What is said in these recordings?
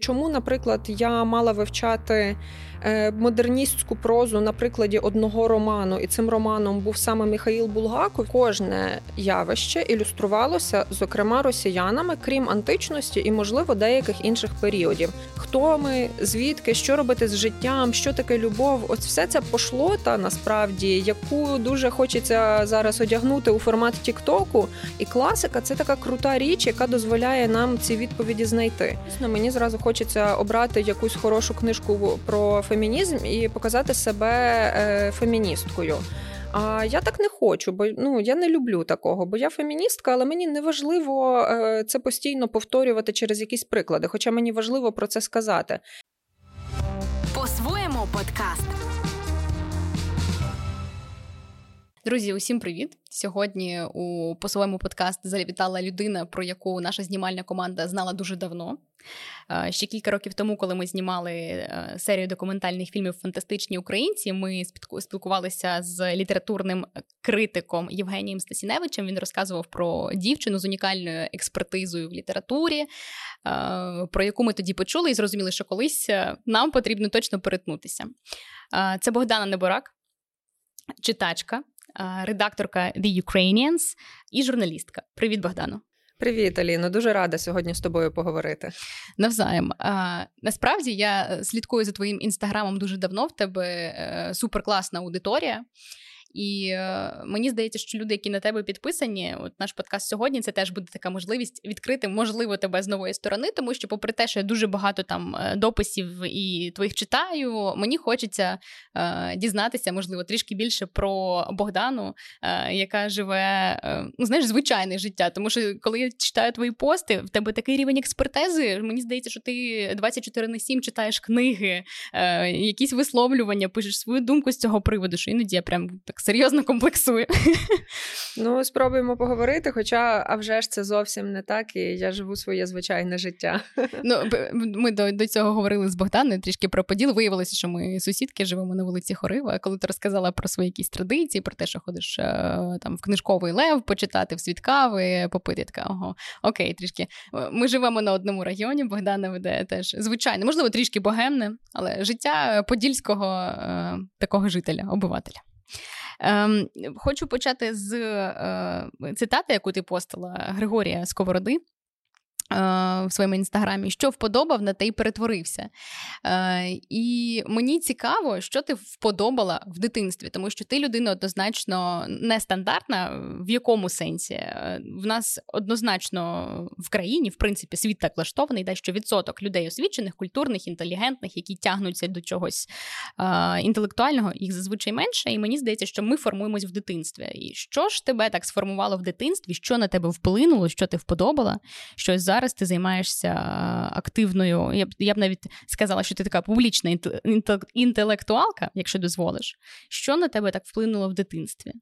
Чому, наприклад, я мала вивчати е, модерністську прозу на прикладі одного роману, і цим романом був саме Михаїл Булгаков. Кожне явище ілюструвалося, зокрема, росіянами, крім античності і, можливо, деяких інших періодів. Хто ми, звідки, що робити з життям, що таке любов? Ось все це пошлота насправді, яку дуже хочеться зараз одягнути у формат Тіктоку. І класика це така крута річ, яка дозволяє нам ці відповіді знайти. Мені зразу хочеться обрати якусь хорошу книжку про фемінізм і показати себе е, феміністкою. А я так не хочу, бо ну я не люблю такого, бо я феміністка, але мені не важливо е, це постійно повторювати через якісь приклади, хоча мені важливо про це сказати. По-своєму подкаст. Друзі, усім привіт! Сьогодні у по своєму подкаст завітала людина, про яку наша знімальна команда знала дуже давно. Ще кілька років тому, коли ми знімали е, серію документальних фільмів Фантастичні українці, ми спілкувалися з літературним критиком Євгенієм Стасіневичем. Він розказував про дівчину з унікальною експертизою в літературі, про яку ми тоді почули і зрозуміли, що колись е, нам потрібно точно перетнутися. Це Богдана Неборак, читачка, редакторка The Ukrainians і журналістка. Привіт, Богдано. Привіт, Аліно. Дуже рада сьогодні з тобою поговорити. Навзаєм. А, Насправді я слідкую за твоїм інстаграмом дуже давно. В тебе е, суперкласна аудиторія. І е, мені здається, що люди, які на тебе підписані, от наш подкаст сьогодні, це теж буде така можливість відкрити, можливо, тебе з нової сторони, тому що, попри те, що я дуже багато там е, дописів і твоїх читаю, мені хочеться е, дізнатися, можливо, трішки більше про Богдану, е, яка живе, е, ну знаєш, звичайне життя. Тому що коли я читаю твої пости, в тебе такий рівень експертези. Мені здається, що ти 24 на 7 читаєш книги, е, якісь висловлювання, пишеш свою думку з цього приводу, що іноді я прям так серйозно комплексує. Ну, спробуємо поговорити, хоча а вже ж це зовсім не так, і я живу своє звичайне життя. Ну, Ми до до цього говорили з Богданою трішки про поділ. Виявилося, що ми сусідки живемо на вулиці Хорива. А коли ти розказала про свої якісь традиції, про те, що ходиш е, там в книжковий лев почитати, в світкави, попити, така ого, окей, трішки. Ми живемо на одному районі, Богдана веде теж звичайно, можливо, трішки богемне, але життя подільського е, такого жителя, обивателя. Ем, Хочу почати з е, цитати, яку ти постила Григорія Сковороди. Е, в своєму інстаграмі, що вподобав, на те й перетворився. Е, і мені цікаво, що ти вподобала в дитинстві, тому що ти людина однозначно нестандартна. В якому сенсі? Е, в нас однозначно в країні, в принципі, світ так влаштований, де що відсоток людей освічених, культурних, інтелігентних, які тягнуться до чогось інтелектуального, їх зазвичай менше. І мені здається, що ми формуємось в дитинстві. І що ж тебе так сформувало в дитинстві? Що на тебе вплинуло, що ти вподобала? Щось зараз зараз ти займаєшся активною. Я б я б навіть сказала, що ти така публічна інтелектуалка, якщо дозволиш. Що на тебе так вплинуло в дитинстві?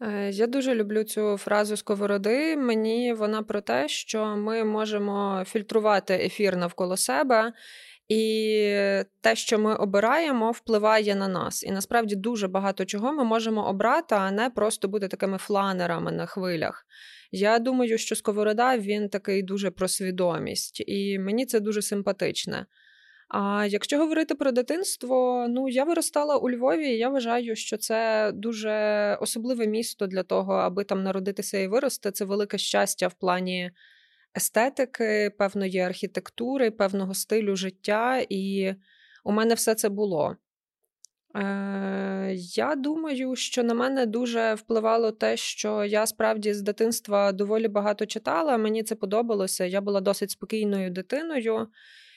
Е, я дуже люблю цю фразу сковороди. Мені вона про те, що ми можемо фільтрувати ефір навколо себе. І те, що ми обираємо, впливає на нас. І насправді дуже багато чого ми можемо обрати, а не просто бути такими фланерами на хвилях. Я думаю, що Сковорода він такий дуже про свідомість, і мені це дуже симпатичне. А якщо говорити про дитинство, ну я виростала у Львові, і я вважаю, що це дуже особливе місто для того, аби там народитися і вирости. Це велике щастя в плані естетики, певної архітектури, певного стилю життя, і у мене все це було. Е, Я думаю, що на мене дуже впливало те, що я справді з дитинства доволі багато читала. Мені це подобалося. Я була досить спокійною дитиною.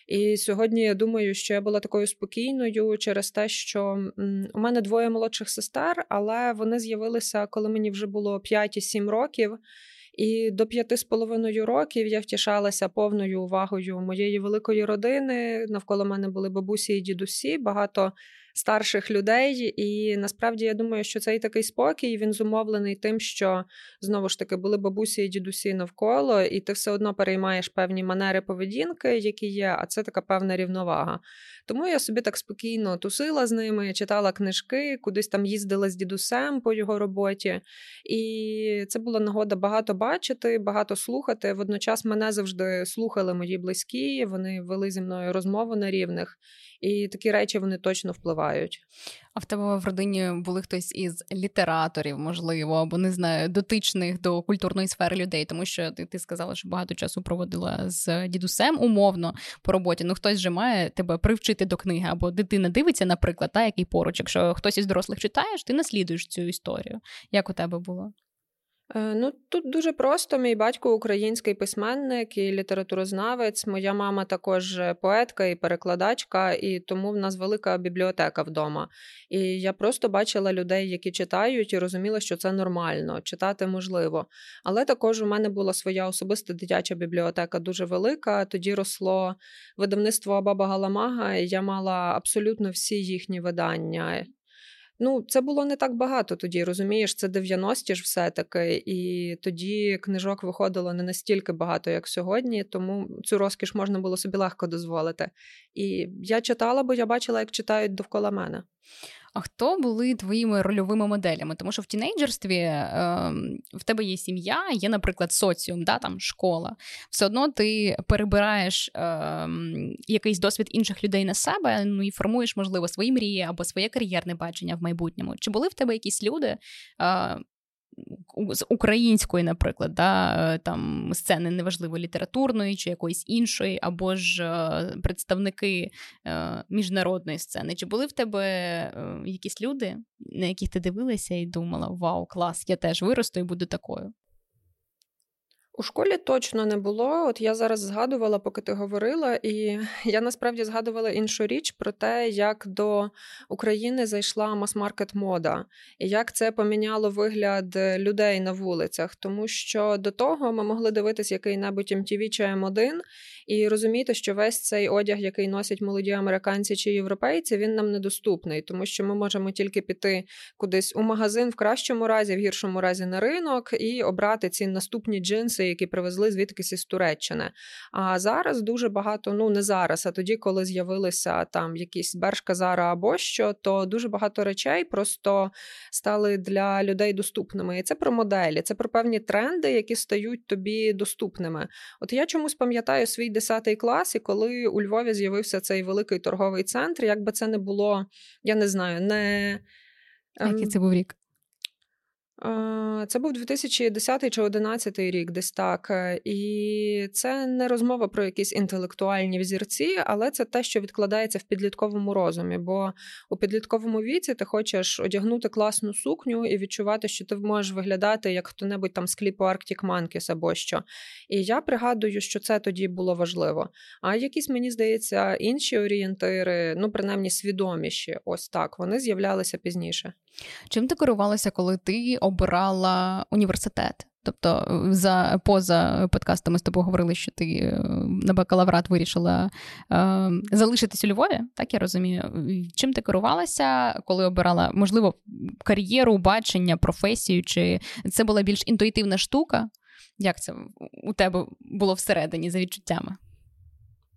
І сьогодні я думаю, що я була такою спокійною через те, що у мене двоє молодших сестер, але вони з'явилися, коли мені вже було 5 і 7 років. І до п'яти з половиною років я втішалася повною увагою моєї великої родини. Навколо мене були бабусі і дідусі, багато старших людей. І насправді я думаю, що цей такий спокій він зумовлений тим, що знову ж таки були бабусі і дідусі навколо, і ти все одно переймаєш певні манери поведінки, які є, а це така певна рівновага. Тому я собі так спокійно тусила з ними, читала книжки, кудись там їздила з дідусем по його роботі. І це була нагода багато бачити, багато слухати. Водночас мене завжди слухали мої близькі, вони вели зі мною розмову на рівних, і такі речі вони точно впливають. А в тебе в родині були хтось із літераторів, можливо, або не знаю, дотичних до культурної сфери людей, тому що ти ти сказала, що багато часу проводила з дідусем умовно по роботі. Ну хтось же має тебе привчити до книги, або дитина дивиться, наприклад, та який поруч. Якщо хтось із дорослих читаєш, ти наслідуєш цю історію. Як у тебе було? Е, ну тут дуже просто. Мій батько український письменник і літературознавець. Моя мама також поетка і перекладачка, і тому в нас велика бібліотека вдома. І я просто бачила людей, які читають, і розуміла, що це нормально, читати можливо. Але також у мене була своя особиста дитяча бібліотека, дуже велика. Тоді росло видавництво Баба Галамага, і я мала абсолютно всі їхні видання. Ну, це було не так багато тоді, розумієш, це 90-ті ж все-таки, і тоді книжок виходило не настільки багато, як сьогодні, тому цю розкіш можна було собі легко дозволити. І я читала, бо я бачила, як читають довкола мене. А хто були твоїми рольовими моделями? Тому що в тінейджерстві е, в тебе є сім'я, є, наприклад, соціум, да, там школа. Все одно ти перебираєш е, якийсь досвід інших людей на себе, ну і формуєш, можливо, свої мрії або своє кар'єрне бачення в майбутньому. Чи були в тебе якісь люди, е, з української, наприклад, да, е, там сцени неважливо літературної чи якоїсь іншої, або ж е, представники е, міжнародної сцени. Чи були в тебе якісь люди, на яких ти дивилася і думала: Вау, клас, я теж виросту і буду такою? У школі точно не було. От я зараз згадувала, поки ти говорила, і я насправді згадувала іншу річ про те, як до України зайшла мас-маркет мода, і як це поміняло вигляд людей на вулицях. Тому що до того ми могли дивитися який-небудь MTV чи M1 і розуміти, що весь цей одяг, який носять молоді американці чи європейці, він нам недоступний, тому що ми можемо тільки піти кудись у магазин в кращому разі, в гіршому разі на ринок, і обрати ці наступні джинси які привезли звідкись із Туреччини. А зараз дуже багато, ну не зараз, а тоді, коли з'явилися там якісь Бершказара або що, то дуже багато речей просто стали для людей доступними. І це про моделі, це про певні тренди, які стають тобі доступними. От я чомусь пам'ятаю свій 10 клас, і коли у Львові з'явився цей великий торговий центр, як би це не було, я не знаю, не. Який ем, це був рік? Це був 2010 чи 2011 рік, десь так. Е, і це не розмова про якісь інтелектуальні взірці, але це те, що відкладається в підлітковому розумі. Бо у підлітковому віці ти хочеш одягнути класну сукню і відчувати, що ти можеш виглядати як хто-небудь там з кліпу Arctic Monkeys або що. І я пригадую, що це тоді було важливо. А якісь, мені здається, інші орієнтири, ну принаймні свідоміші, ось так, вони з'являлися пізніше. Чим ти керувалася, коли ти обирала університет? Тобто, за поза подкастом ми з тобою говорили, що ти е, на бакалаврат вирішила е, залишитись у Львові, так я розумію. Чим ти керувалася, коли обирала, можливо, кар'єру, бачення, професію, чи це була більш інтуїтивна штука? Як це у тебе було всередині за відчуттями?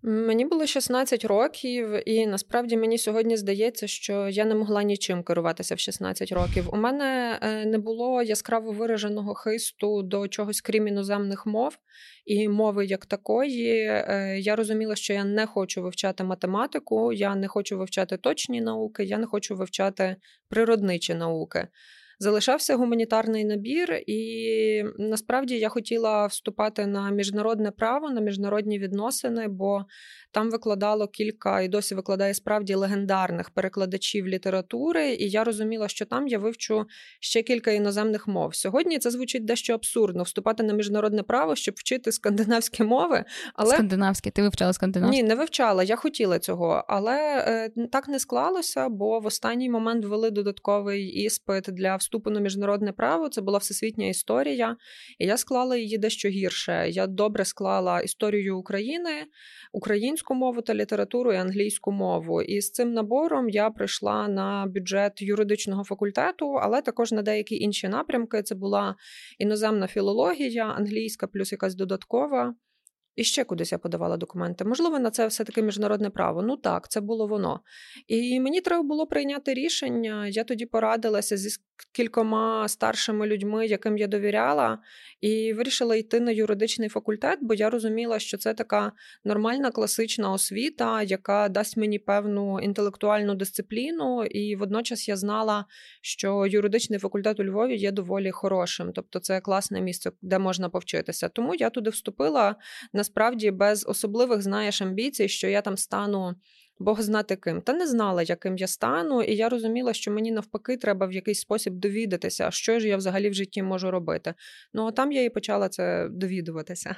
Мені було 16 років, і насправді мені сьогодні здається, що я не могла нічим керуватися в 16 років. У мене е, не було яскраво вираженого хисту до чогось крім іноземних мов і мови як такої. Е, я розуміла, що я не хочу вивчати математику, я не хочу вивчати точні науки, я не хочу вивчати природничі науки залишався гуманітарний набір, і насправді я хотіла вступати на міжнародне право, на міжнародні відносини, бо там викладало кілька і досі викладає справді легендарних перекладачів літератури, і я розуміла, що там я вивчу ще кілька іноземних мов. Сьогодні це звучить дещо абсурдно вступати на міжнародне право, щоб вчити скандинавські мови. Але скандинавські, ти вивчала скандинавські? Ні, не вивчала. Я хотіла цього, але е, так не склалося, бо в останній момент ввели додатковий іспит для вступу на міжнародне право. Це була всесвітня історія, і я склала її дещо гірше. Я добре склала історію України, українську українську мову та літературу і англійську мову. І з цим набором я прийшла на бюджет юридичного факультету, але також на деякі інші напрямки. Це була іноземна філологія, англійська, плюс якась додаткова. І ще кудись я подавала документи. Можливо, на це все-таки міжнародне право. Ну так, це було воно. І мені треба було прийняти рішення. Я тоді порадилася зі кількома старшими людьми, яким я довіряла, і вирішила йти на юридичний факультет, бо я розуміла, що це така нормальна класична освіта, яка дасть мені певну інтелектуальну дисципліну. І водночас я знала, що юридичний факультет у Львові є доволі хорошим, тобто це класне місце, де можна повчитися. Тому я туди вступила насправді без особливих знаєш амбіцій, що я там стану. Бог знати ким. Та не знала, яким я стану, і я розуміла, що мені навпаки треба в якийсь спосіб довідатися, що ж я взагалі в житті можу робити. Ну а там я і почала це довідуватися.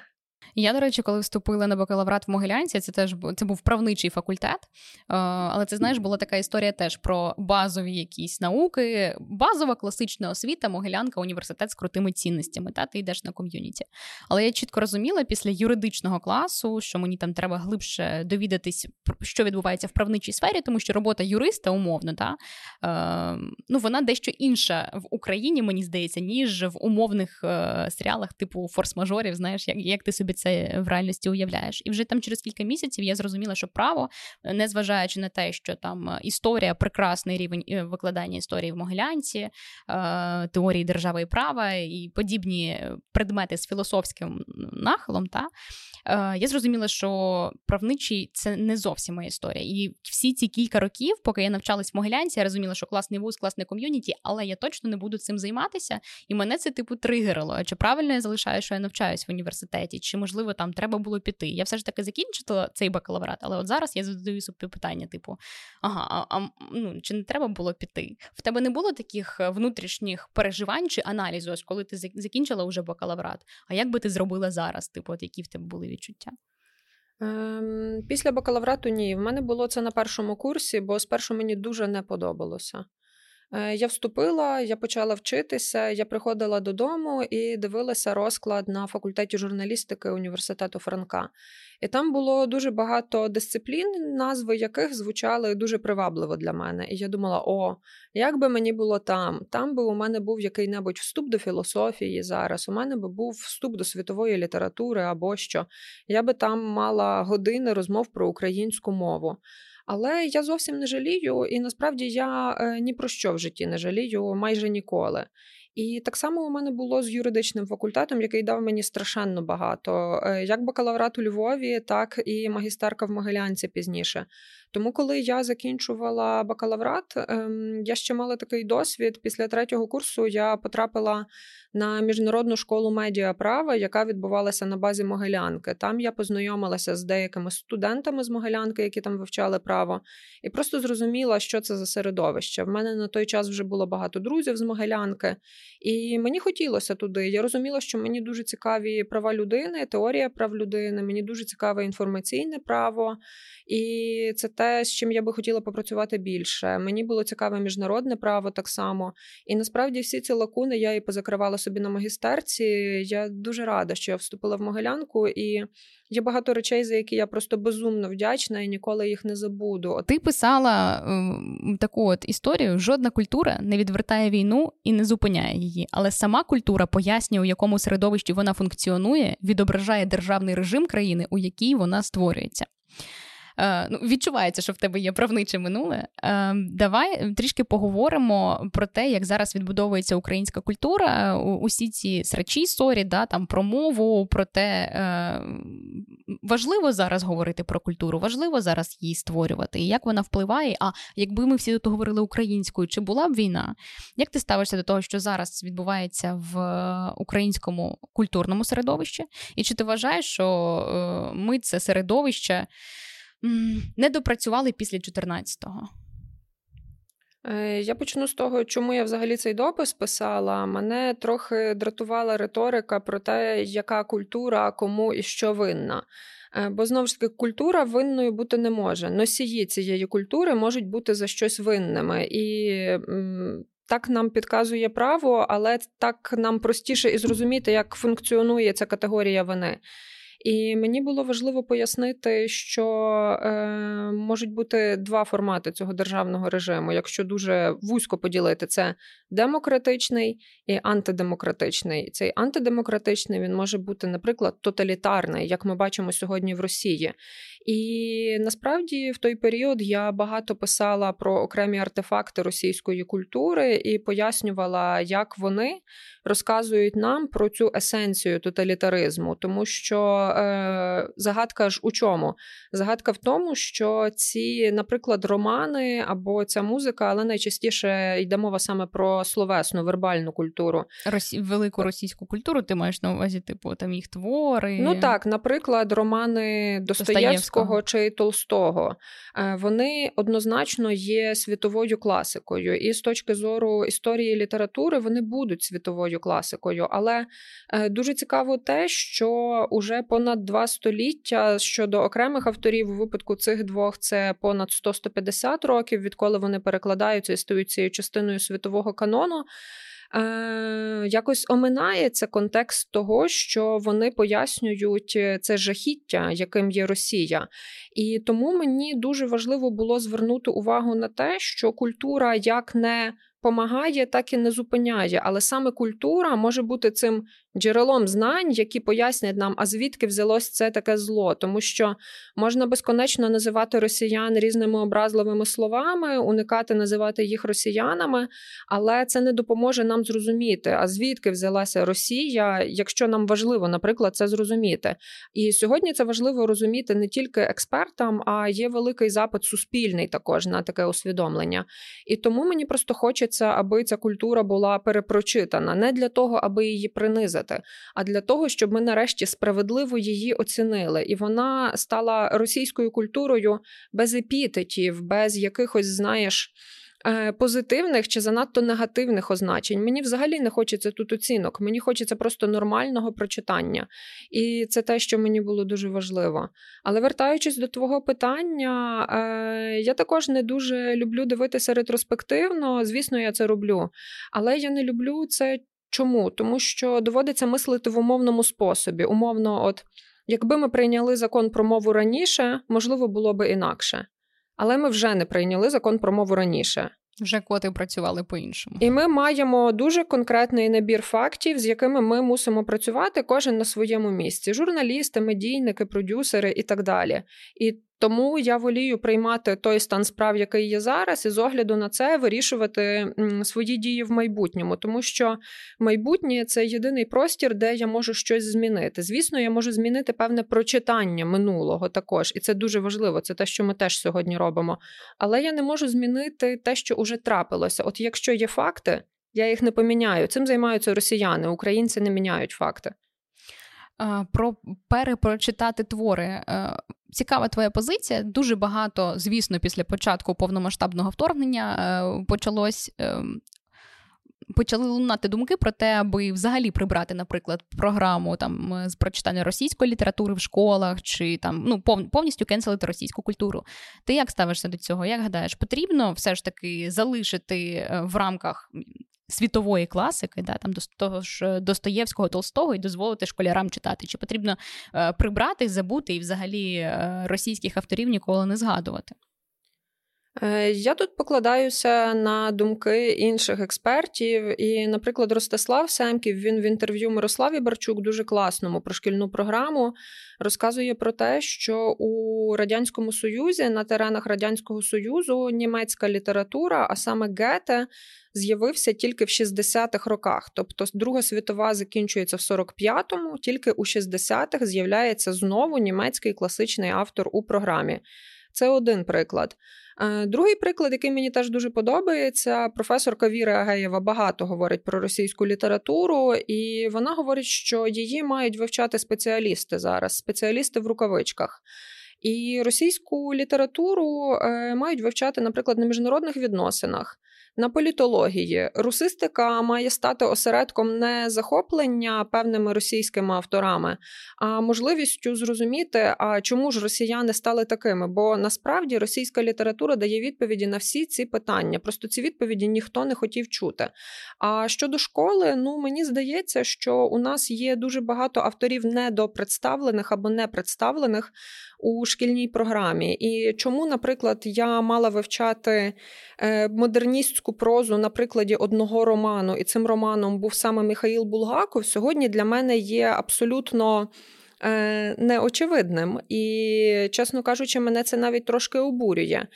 Я, до речі, коли вступила на бакалаврат в Могилянці, це теж це був правничий факультет. Е, але це знаєш, була така історія теж про базові якісь науки, базова класична освіта, Могилянка, університет з крутими цінностями. Та ти йдеш на ком'юніті. Але я чітко розуміла після юридичного класу, що мені там треба глибше довідатись, що відбувається в правничій сфері, тому що робота юриста умовно, та е, ну вона дещо інша в Україні, мені здається, ніж в умовних е, серіалах, типу форс-мажорів. Знаєш, як, як ти собі це в реальності уявляєш. І вже там через кілька місяців я зрозуміла, що право, незважаючи на те, що там е, історія, прекрасний рівень е, викладання історії в Могилянці, е, теорії держави і права і подібні предмети з філософським нахилом, та я зрозуміла, що правничий це не зовсім моя історія. І всі ці кілька років, поки я навчалась в Могилянці, я розуміла, що класний вуз, класне ком'юніті, але я точно не буду цим займатися. І мене це типу тригерило. Чи правильно я залишаю, що я навчаюсь в університеті, чи можливо там треба було піти. Я все ж таки закінчила цей бакалаврат, але от зараз я задаю собі питання: типу, ага, а, а ну чи не треба було піти? В тебе не було таких е, внутрішніх переживань чи аналізу, ось коли ти закінчила вже бакалаврат? А як би ти зробила зараз? Типу, от які в тебе були відчуття? Ем, після бакалаврату ні. В мене було це на першому курсі, бо спершу мені дуже не подобалося. Е, я вступила, я почала вчитися. Я приходила додому і дивилася розклад на факультеті журналістики університету Франка. І там було дуже багато дисциплін, назви яких звучали дуже привабливо для мене. І я думала: о, як би мені було там? Там би у мене був який-небудь вступ до філософії зараз. У мене би був вступ до світової літератури або що. Я би там мала години розмов про українську мову. Але я зовсім не жалію, і насправді я е, ні про що в житті не жалію майже ніколи. І так само у мене було з юридичним факультетом, який дав мені страшенно багато, е, як бакалаврат у Львові, так і магістерка в Могилянці пізніше. Тому, коли я закінчувала бакалаврат, ем, я ще мала такий досвід. Після третього курсу я потрапила на міжнародну школу медіаправа, яка відбувалася на базі Могилянки. Там я познайомилася з деякими студентами з Могилянки, які там вивчали право, і просто зрозуміла, що це за середовище. В мене на той час вже було багато друзів з Могилянки, і мені хотілося туди. Я розуміла, що мені дуже цікаві права людини, теорія прав людини, мені дуже цікаве інформаційне право, і це те, з чим я би хотіла попрацювати більше. Мені було цікаве міжнародне право так само. І насправді всі ці лакуни я і позакривала собі на магістерці. Я дуже рада, що я вступила в Могилянку, і є багато речей, за які я просто безумно вдячна і ніколи їх не забуду. Ти писала е, таку от історію: жодна культура не відвертає війну і не зупиняє її, але сама культура пояснює, у якому середовищі вона функціонує, відображає державний режим країни, у якій вона створюється. Е, ну, відчувається, що в тебе є правниче минуле. Е, давай трішки поговоримо про те, як зараз відбудовується українська культура. Усі ці срачі sorry, да, там про мову, про те е, важливо зараз говорити про культуру, важливо зараз її створювати, і як вона впливає. А якби ми всі тут говорили українською, чи була б війна? Як ти ставишся до того, що зараз відбувається в українському культурному середовищі? І чи ти вважаєш, що ми це середовище? Не допрацювали після 14-го? Е, я почну з того, чому я взагалі цей допис писала. Мене трохи дратувала риторика про те, яка культура кому і що винна. Е, бо знову ж таки культура винною бути не може. Носії цієї культури можуть бути за щось винними. І так нам підказує право, але так нам простіше і зрозуміти, як функціонує ця категорія вини. І мені було важливо пояснити, що е, можуть бути два формати цього державного режиму. Якщо дуже вузько поділити, це демократичний і антидемократичний. Цей антидемократичний він може бути, наприклад, тоталітарний, як ми бачимо сьогодні в Росії. І насправді в той період я багато писала про окремі артефакти російської культури і пояснювала, як вони розказують нам про цю есенцію тоталітаризму, тому що е, загадка ж у чому? Загадка в тому, що ці, наприклад, романи або ця музика, але найчастіше йде мова саме про словесну вербальну культуру. Росі... Велику російську культуру ти маєш на увазі, типу там їх твори. Ну так, наприклад, романи Достоєвського чи Толстого. Е, вони однозначно є світовою класикою, і з точки зору історії літератури вони будуть світовою класикою. Але е, дуже цікаво те, що уже понад два століття щодо окремих авторів у випадку цих двох це понад 100-150 років, відколи вони перекладаються і стають цією частиною світового канону. Е, якось оминається контекст того, що вони пояснюють е, це жахіття, яким є Росія. І тому мені дуже важливо було звернути увагу на те, що культура як не помагає, так і не зупиняє. Але саме культура може бути цим джерелом знань, які пояснять нам, а звідки взялось це таке зло, тому що можна безконечно називати росіян різними образливими словами, уникати називати їх росіянами, але це не допоможе нам зрозуміти, а звідки взялася Росія, якщо нам важливо, наприклад, це зрозуміти. І сьогодні це важливо розуміти не тільки експертам, а є великий запит суспільний також на таке усвідомлення. І тому мені просто хочеться, аби ця культура була перепрочитана, не для того, аби її принизити а для того, щоб ми нарешті справедливо її оцінили. І вона стала російською культурою без епітетів, без якихось, знаєш. Е, позитивних чи занадто негативних означень. Мені взагалі не хочеться тут оцінок, мені хочеться просто нормального прочитання. І це те, що мені було дуже важливо. Але вертаючись до твого питання, е, я також не дуже люблю дивитися ретроспективно. Звісно, я це роблю. Але я не люблю це Чому? Тому що доводиться мислити в умовному способі. Умовно, от якби ми прийняли закон про мову раніше, можливо, було би інакше. Але ми вже не прийняли закон про мову раніше. Вже коти працювали по-іншому. І ми маємо дуже конкретний набір фактів, з якими ми мусимо працювати кожен на своєму місці: журналісти, медійники, продюсери і так далі. І тому я волію приймати той стан справ, який є зараз, і з огляду на це вирішувати свої дії в майбутньому, тому що майбутнє це єдиний простір, де я можу щось змінити. Звісно, я можу змінити певне прочитання минулого також, і це дуже важливо. Це те, що ми теж сьогодні робимо. Але я не можу змінити те, що вже трапилося. От якщо є факти, я їх не поміняю. Цим займаються росіяни, українці не міняють факти. Про перепрочитати твори цікава твоя позиція. Дуже багато, звісно, після початку повномасштабного вторгнення е, почалось. Почали лунати думки про те, аби взагалі прибрати, наприклад, програму там з прочитання російської літератури в школах, чи там ну повністю кенселити російську культуру. Ти як ставишся до цього? Як гадаєш, потрібно все ж таки залишити е, в рамках світової класики, да, там до того ж е, Достоєвського Толстого і дозволити школярам читати? Чи потрібно е, прибрати, забути і взагалі е, російських авторів ніколи не згадувати? Е, я тут покладаюся на думки інших експертів. І, наприклад, Ростислав Семків він в інтерв'ю Мирославі Барчук дуже класному про шкільну програму розказує про те, що у радянському союзі на теренах радянського союзу німецька література, а саме Гете, з'явився тільки в 60-х роках. Тобто, Друга світова закінчується в 45-му, тільки у 60-х з'являється знову німецький класичний автор у програмі. Це один приклад. Е, другий приклад, який мені теж дуже подобається, професорка Віра Агеєва багато говорить про російську літературу, і вона говорить, що її мають вивчати спеціалісти зараз, спеціалісти в рукавичках. І російську літературу е, мають вивчати, наприклад, на міжнародних відносинах на політології. Русистика має стати осередком не захоплення певними російськими авторами, а можливістю зрозуміти, а чому ж росіяни стали такими. Бо насправді російська література дає відповіді на всі ці питання. Просто ці відповіді ніхто не хотів чути. А щодо школи, ну мені здається, що у нас є дуже багато авторів недопредставлених або не представлених у шкільній програмі. І чому, наприклад, я мала вивчати е, модерністську прозу на прикладі одного роману, і цим романом був саме Михаїл Булгаков, сьогодні для мене є абсолютно. Е, неочевидним і, чесно кажучи, мене це навіть трошки обурює.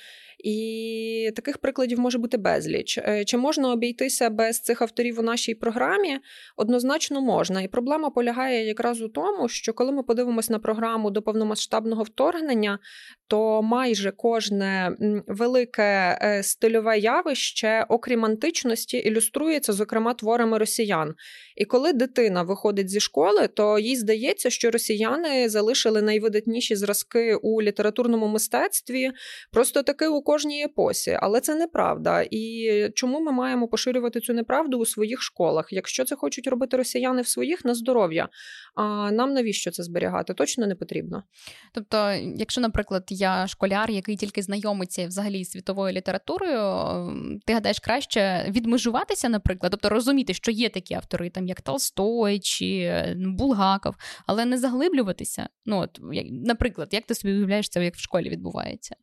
І таких прикладів може бути безліч. Е, чи можна обійтися без цих авторів у нашій програмі? Однозначно можна. І проблема полягає якраз у тому, що коли ми подивимось на програму до повномасштабного вторгнення, то майже кожне велике е, стильове явище, окрім античності, ілюструється, зокрема, творами росіян. І коли дитина виходить зі школи, то їй здається, що росіяни залишили найвидатніші зразки у літературному мистецтві, просто таки у кожній епосі. Але це неправда. І чому ми маємо поширювати цю неправду у своїх школах? Якщо це хочуть робити росіяни в своїх на здоров'я, а нам навіщо це зберігати? Точно не потрібно. Тобто, якщо, наприклад, я школяр, який тільки знайомиться взагалі з світовою літературою, ти гадаєш краще відмежуватися, наприклад, тобто розуміти, що є такі автори, там як Толстой чи Булгаков, але не заглиблюватися. Ну от наприклад, як ти собі уявляєш це, як в школі відбувається?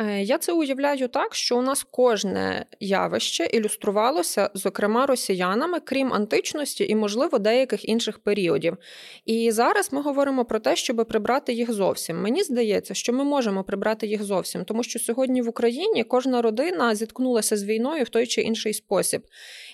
Е, я це уявляю так, що у нас кожне явище ілюструвалося, зокрема, росіянами, крім античності і, можливо, деяких інших періодів. І зараз ми говоримо про те, щоб прибрати їх зовсім. Мені здається, що ми можемо прибрати їх зовсім, тому що сьогодні в Україні кожна родина зіткнулася з війною в той чи інший спосіб.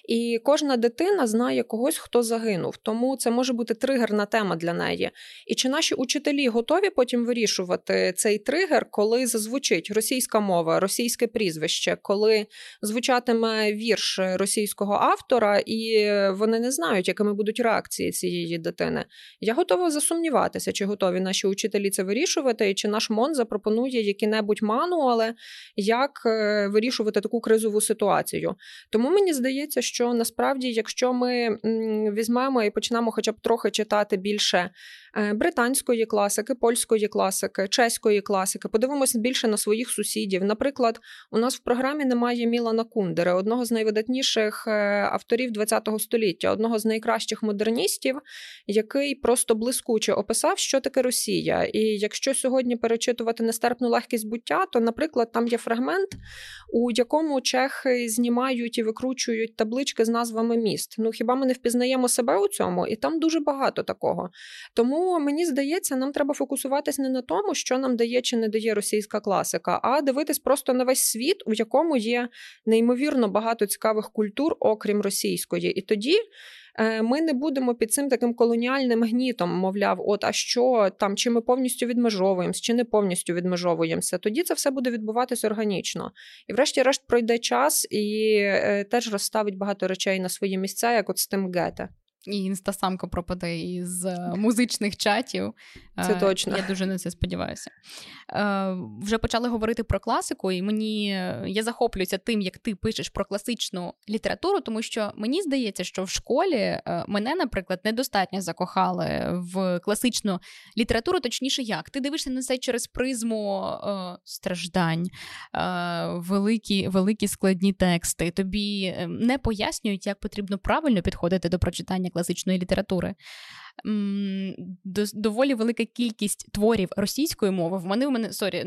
І кожна дитина знає когось, хто загинув. Тому це може бути тригерна тема для неї. І чи наші учителі готові потім вирішувати цей тригер, коли зазвучить російська мова, російське прізвище, коли звучатиме вірш російського автора, і вони не знають, якими будуть реакції цієї дитини? Я готова засумніватися, чи готові наші учителі це вирішувати, і чи наш МОН запропонує які-небудь мануали, як е, вирішувати таку кризову ситуацію. Тому мені здається, що насправді, якщо ми візьмемо і почнемо, хоча б трохи читати більше британської класики, польської класики, чеської класики. Подивимося більше на своїх сусідів. Наприклад, у нас в програмі немає Мілана Кундери, одного з найвидатніших е, авторів ХХ століття, одного з найкращих модерністів, який просто блискуче описав, що таке Росія. І якщо сьогодні перечитувати нестерпну легкість буття, то, наприклад, там є фрагмент, у якому чехи знімають і викручують таблички з назвами міст. Ну хіба ми не впізнаємо себе у цьому? І там дуже багато такого. Тому мені здається, нам треба фокусуватись не на тому, що нам дає чи не дає російська класика, а дивитись просто на весь світ, у якому є неймовірно багато цікавих культур, окрім російської. І тоді. Е, ми не будемо під цим таким колоніальним гнітом, мовляв, от а що там, чи ми повністю відмежовуємося, чи не повністю відмежовуємося. Тоді це все буде відбуватись органічно. І, врешті-решт, пройде час і е, теж розставить багато речей на свої місця, як от з тим гете. І інстасамка пропаде із е, музичних чатів. Це е, точно. Я дуже на це сподіваюся. Е, вже почали говорити про класику, і мені я захоплююся тим, як ти пишеш про класичну літературу, тому що мені здається, що в школі мене, наприклад, недостатньо закохали в класичну літературу. Точніше, як ти дивишся на це через призму страждань, великі, великі складні тексти. Тобі не пояснюють, як потрібно правильно підходити до прочитання класичної літератури доволі велика кількість творів російської мови. В мене у мене sorry,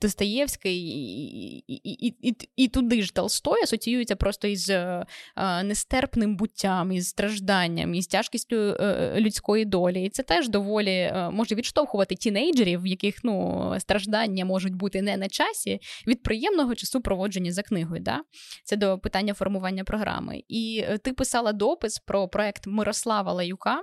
Достоєвський і, і, і, і, туди ж Толстой асоціюється просто із е, нестерпним буттям, із стражданням, із тяжкістю е, е, людської долі. І це теж доволі може відштовхувати тінейджерів, в яких ну, страждання можуть бути не на часі, від приємного часу проводження за книгою. Да? Це до питання формування програми. І ти писала допис про проект Мирослава Лаюка.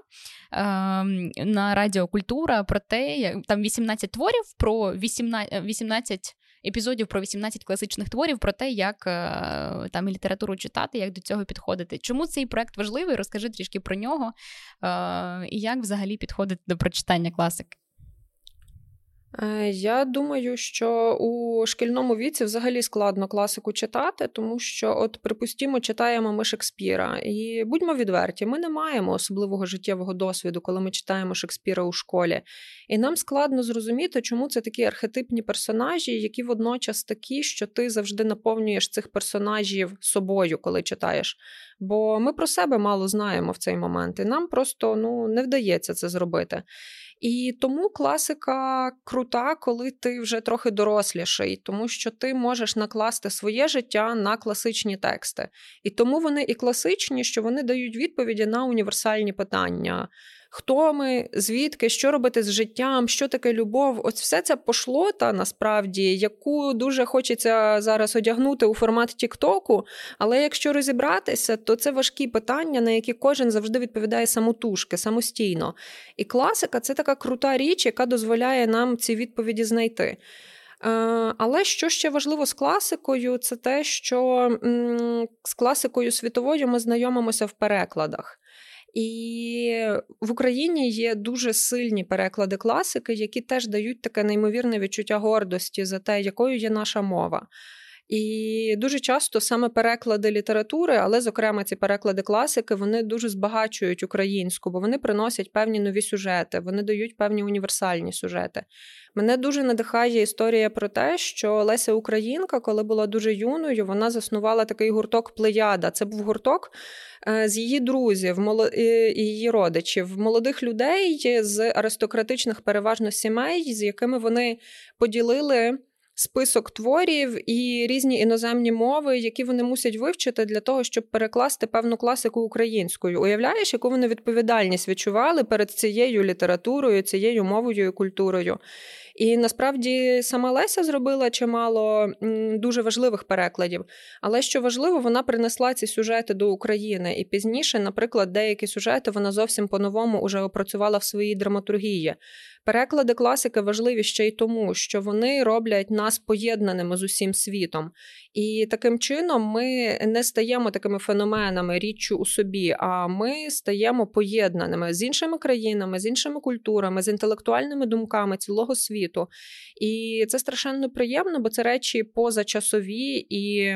Ем, на Радіо Культура про те, як там 18 творів про 18, 18 епізодів про 18 класичних творів, про те, як е, там літературу читати, як до цього підходити. Чому цей проект важливий? Розкажи трішки про нього е, і як взагалі підходити до прочитання класики. Е, я думаю, що у шкільному віці взагалі складно класику читати, тому що, от, припустімо, читаємо ми Шекспіра, і будьмо відверті, ми не маємо особливого життєвого досвіду, коли ми читаємо Шекспіра у школі. І нам складно зрозуміти, чому це такі архетипні персонажі, які водночас такі, що ти завжди наповнюєш цих персонажів собою, коли читаєш. Бо ми про себе мало знаємо в цей момент, і нам просто ну, не вдається це зробити. І тому класика крута, коли ти вже трохи доросліший, тому що ти можеш накласти своє життя на класичні тексти. І тому вони і класичні, що вони дають відповіді на універсальні питання хто ми, звідки, що робити з життям, що таке любов. Ось все це пошлота насправді, яку дуже хочеться зараз одягнути у формат Тіктоку. Але якщо розібратися, то це важкі питання, на які кожен завжди відповідає самотужки, самостійно. І класика це така крута річ, яка дозволяє нам ці відповіді знайти. Е, але що ще важливо з класикою, це те, що з класикою світовою ми знайомимося в перекладах. І в Україні є дуже сильні переклади класики, які теж дають таке неймовірне відчуття гордості за те, якою є наша мова. І дуже часто саме переклади літератури, але, зокрема, ці переклади класики, вони дуже збагачують українську, бо вони приносять певні нові сюжети, вони дають певні універсальні сюжети. Мене дуже надихає історія про те, що Леся Українка, коли була дуже юною, вона заснувала такий гурток Плеяда. Це був гурток е, з її друзів, і її родичів, молодих людей з аристократичних переважно сімей, з якими вони поділили список творів і різні іноземні мови, які вони мусять вивчити для того, щоб перекласти певну класику українською. Уявляєш, яку вони відповідальність відчували перед цією літературою, цією мовою і культурою. І насправді сама Леся зробила чимало дуже важливих перекладів. Але що важливо, вона принесла ці сюжети до України. І пізніше, наприклад, деякі сюжети вона зовсім по-новому уже опрацювала в своїй драматургії. Переклади класики важливі ще й тому, що вони роблять нас поєднаними з усім світом. І таким чином ми не стаємо такими феноменами, річчю у собі, а ми стаємо поєднаними з іншими країнами, з іншими культурами, з інтелектуальними думками цілого світу. І це страшенно приємно, бо це речі позачасові і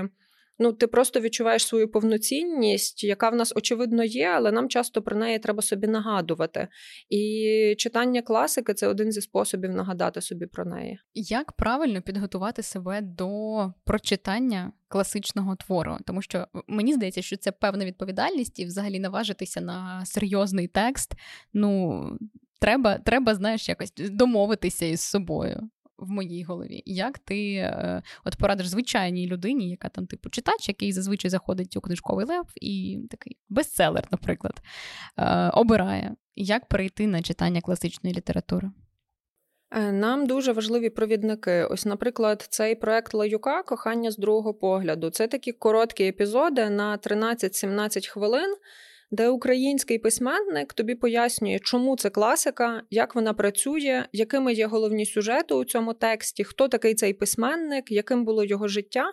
ну ти просто відчуваєш свою повноцінність, яка в нас очевидно є, але нам часто про неї треба собі нагадувати. І читання класики це один зі способів нагадати собі про неї. Як правильно підготувати себе до прочитання класичного твору? Тому що мені здається, що це певна відповідальність і взагалі наважитися на серйозний текст. Ну треба, треба, знаєш, якось домовитися із собою в моїй голові. Як ти е, от порадиш звичайній людині, яка там типу читач, який зазвичай заходить у книжковий лев і такий бестселер, наприклад, е, обирає, як перейти на читання класичної літератури? Е, нам дуже важливі провідники. Ось, наприклад, цей проект Лаюка Кохання з другого погляду. Це такі короткі епізоди на 13-17 хвилин де український письменник тобі пояснює, чому це класика, як вона працює, якими є головні сюжети у цьому тексті, хто такий цей письменник, яким було його життя,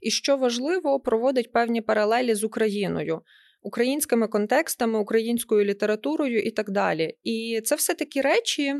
і що важливо, проводить певні паралелі з Україною. Українськими контекстами, українською літературою і так далі. І це все такі речі,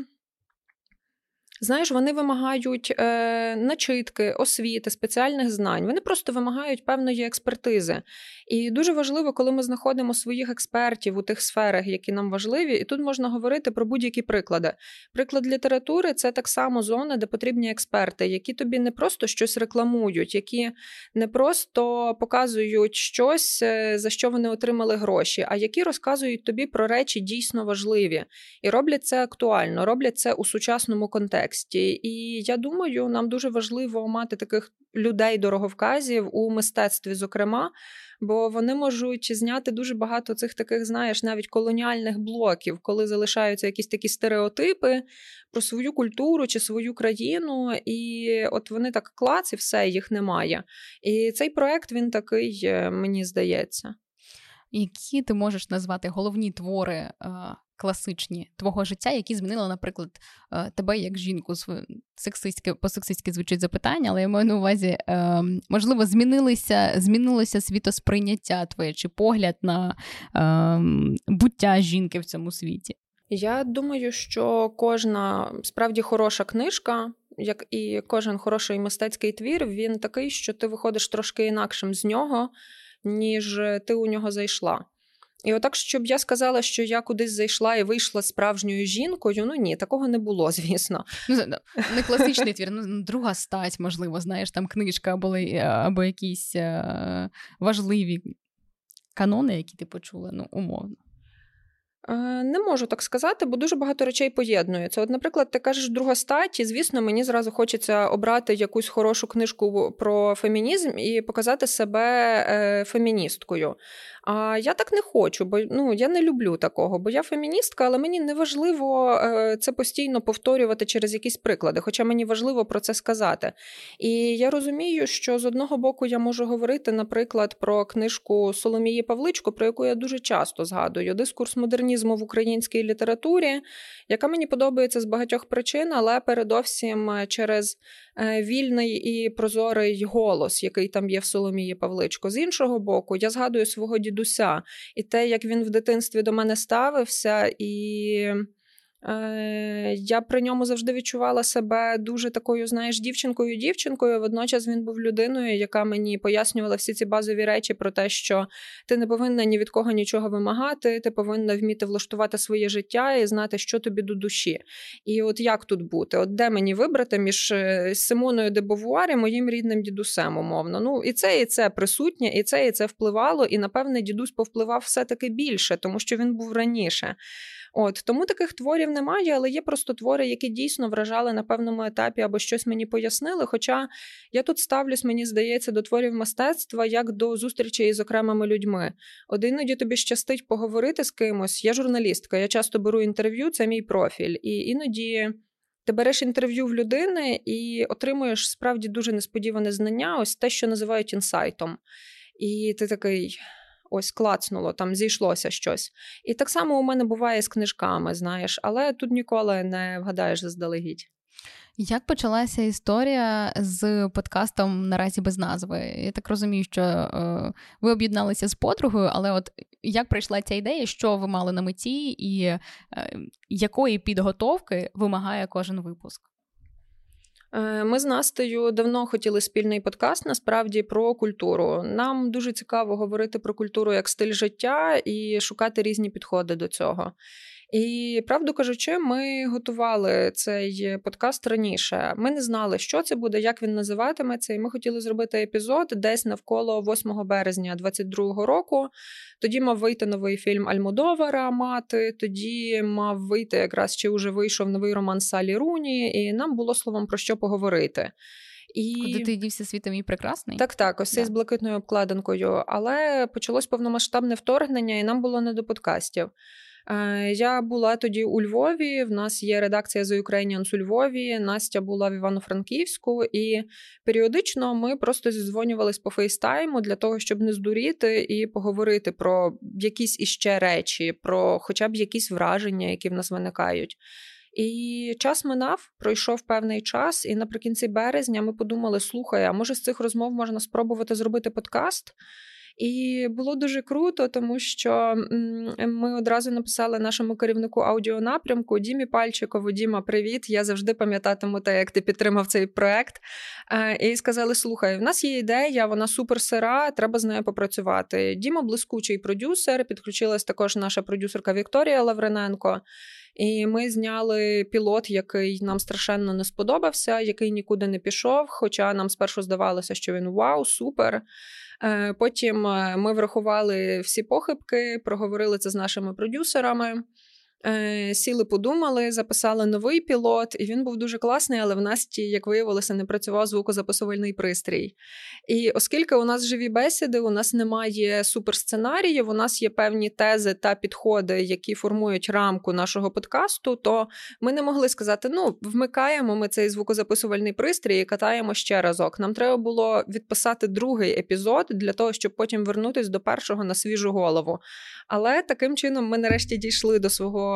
знаєш, вони вимагають е, начитки, освіти, спеціальних знань. Вони просто вимагають певної експертизи. І дуже важливо, коли ми знаходимо своїх експертів у тих сферах, які нам важливі, і тут можна говорити про будь-які приклади. Приклад літератури це так само зона, де потрібні експерти, які тобі не просто щось рекламують, які не просто показують щось, е, за що вони отримали гроші, а які розказують тобі про речі дійсно важливі і роблять це актуально, роблять це у сучасному контексті контексті. І я думаю, нам дуже важливо мати таких людей дороговказів у мистецтві, зокрема, бо вони можуть зняти дуже багато цих таких, знаєш, навіть колоніальних блоків, коли залишаються якісь такі стереотипи про свою культуру чи свою країну, і от вони так клац, і все, їх немає. І цей проект він такий, е, мені здається. Які ти можеш назвати головні твори е, класичні твого життя, які змінили, наприклад, е, тебе як жінку сексистське, по сексистськи звучить запитання, але я маю на увазі, ем, можливо, змінилися, змінилося світосприйняття твоє чи погляд на ем, буття жінки в цьому світі. Я думаю, що кожна справді хороша книжка, як і кожен хороший мистецький твір, він такий, що ти виходиш трошки інакшим з нього, ніж ти у нього зайшла. І отак, щоб я сказала, що я кудись зайшла і вийшла справжньою жінкою, ну ні, такого не було, звісно. Ну, Не класичний твір, ну друга стать, можливо, знаєш, там книжка або, або якісь е, важливі канони, які ти почула, ну, умовно. Е, не можу так сказати, бо дуже багато речей поєднується. От, наприклад, ти кажеш друга стать, і звісно, мені зразу хочеться обрати якусь хорошу книжку про фемінізм і показати себе е, феміністкою. А я так не хочу, бо ну я не люблю такого, бо я феміністка, але мені не важливо е, це постійно повторювати через якісь приклади, хоча мені важливо про це сказати. І я розумію, що з одного боку я можу говорити, наприклад, про книжку Соломії Павличко, про яку я дуже часто згадую, дискурс модернізму в українській літературі, яка мені подобається з багатьох причин, але передовсім через Е, вільний і прозорий голос, який там є в Соломії Павличко. З іншого боку, я згадую свого дідуся і те, як він в дитинстві до мене ставився, і Е, я при ньому завжди відчувала себе дуже такою, знаєш, дівчинкою-дівчинкою. Водночас він був людиною, яка мені пояснювала всі ці базові речі про те, що ти не повинна ні від кого нічого вимагати, ти повинна вміти влаштувати своє життя і знати, що тобі до душі. І от як тут бути? От де мені вибрати між е, Симоною де Бовуар і моїм рідним дідусем, умовно. Ну і це, і це присутнє, і це, і це впливало. І напевне дідусь повпливав все таки більше, тому що він був раніше. От Тому таких творів немає, але є просто твори, які дійсно вражали на певному етапі або щось мені пояснили. Хоча я тут ставлюсь, мені здається, до творів мистецтва як до зустрічей з окремими людьми. От іноді тобі щастить поговорити з кимось. Я журналістка, я часто беру інтерв'ю, це мій профіль. І іноді. Ти береш інтерв'ю в людини і отримуєш справді дуже несподіване знання, ось те, що називають інсайтом. І ти такий ось клацнуло, там зійшлося щось. І так само у мене буває з книжками, знаєш, але тут ніколи не вгадаєш заздалегідь. Як почалася історія з подкастом наразі без назви? Я так розумію, що е, ви об'єдналися з подругою, але от як прийшла ця ідея, що ви мали на меті, і е, якої підготовки вимагає кожен випуск? Е, ми з Настею давно хотіли спільний подкаст насправді про культуру. Нам дуже цікаво говорити про культуру як стиль життя і шукати різні підходи до цього. І правду кажучи, ми готували цей подкаст раніше. Ми не знали, що це буде, як він називатиметься, і ми хотіли зробити епізод десь навколо 8 березня 2022 року. Тоді мав вийти новий фільм Альмодовара Мати. Тоді мав вийти якраз чи вже вийшов новий роман Салі Руні, і нам було словом про що поговорити. І... Куди ти дівся світом і прекрасний? Так, так, ось да. з блакитною обкладинкою. Але почалось повномасштабне вторгнення, і нам було не до подкастів. Е, я була тоді у Львові. В нас є редакція The Ukrainians у Львові. Настя була в Івано-Франківську, і періодично ми просто зізвонювались по фейстайму для того, щоб не здуріти і поговорити про якісь іще речі, про хоча б якісь враження, які в нас виникають. І час минав, пройшов певний час, і наприкінці березня ми подумали: слухай, а може з цих розмов можна спробувати зробити подкаст? І було дуже круто, тому що ми одразу написали нашому керівнику аудіонапрямку Дімі Пальчикову, Діма, привіт! Я завжди пам'ятатиму те, як ти підтримав цей проект. Е, і сказали: слухай, в нас є ідея, вона супер сира, треба з нею попрацювати. Діма блискучий продюсер. Підключилась також наша продюсерка Вікторія Лаврененко. І ми зняли пілот, який нам страшенно не сподобався, який нікуди не пішов. Хоча нам спершу здавалося, що він вау, супер. Е, потім е, ми врахували всі похибки, проговорили це з нашими продюсерами. Е, сіли, подумали, записали новий пілот, і він був дуже класний, але в нас, як виявилося, не працював звукозаписувальний пристрій. І оскільки у нас живі бесіди, у нас немає суперсценаріїв, у нас є певні тези та підходи, які формують рамку нашого подкасту, то ми не могли сказати: ну, вмикаємо ми цей звукозаписувальний пристрій і катаємо ще разок. Нам треба було відписати другий епізод для того, щоб потім вернутися до першого на свіжу голову. Але таким чином ми нарешті дійшли до свого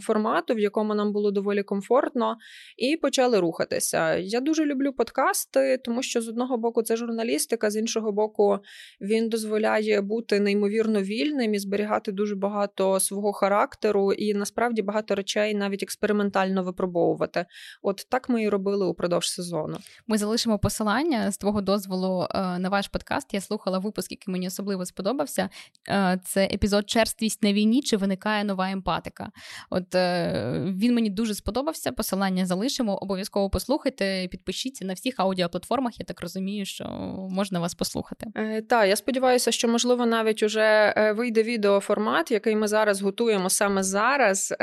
формату, в якому нам було доволі комфортно, і почали рухатися. Я дуже люблю подкасти, тому що з одного боку це журналістика, з іншого боку, він дозволяє бути неймовірно вільним і зберігати дуже багато свого характеру, і насправді багато речей навіть експериментально випробовувати. От так ми і робили упродовж сезону. Ми залишимо посилання з твого дозволу е, на ваш подкаст. Я слухала випуск, який мені особливо сподобався. Е, це епізод Черствість на війні чи виникає нова емпатика. От е, він мені дуже сподобався. Посилання залишимо. Обов'язково послухайте, підпишіться на всіх аудіоплатформах. Я так розумію, що можна вас послухати. Так, я сподіваюся, що можливо навіть уже вийде відеоформат, який ми зараз готуємо саме зараз,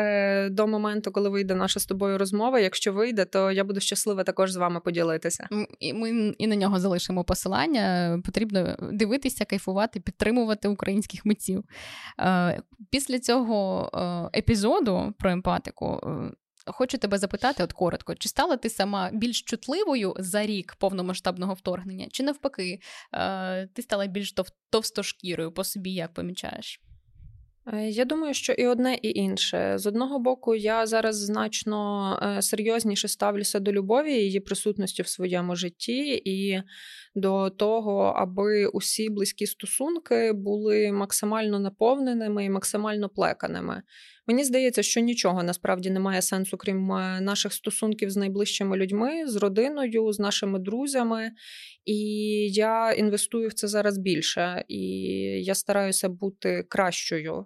до моменту, коли вийде наша з тобою розмова. Якщо вийде, то я буду щаслива також з вами поділитися. І Ми і на нього залишимо посилання. Потрібно дивитися, кайфувати, підтримувати українських митців. Е, після цього е, епізоду про емпатику. Е, хочу тебе запитати, от коротко, чи стала ти сама більш чутливою за рік повномасштабного вторгнення, чи навпаки, ти стала більш товстошкірою по собі, як помічаєш? Е, я думаю, що і одне, і інше. З одного боку, я зараз значно е, серйозніше ставлюся до любові її присутності в своєму житті, і до того, аби усі близькі стосунки були максимально наповненими і максимально плеканими. Мені здається, що нічого насправді не має сенсу, крім е, наших стосунків з найближчими людьми, з родиною, з нашими друзями. І я інвестую в це зараз більше, і я стараюся бути кращою.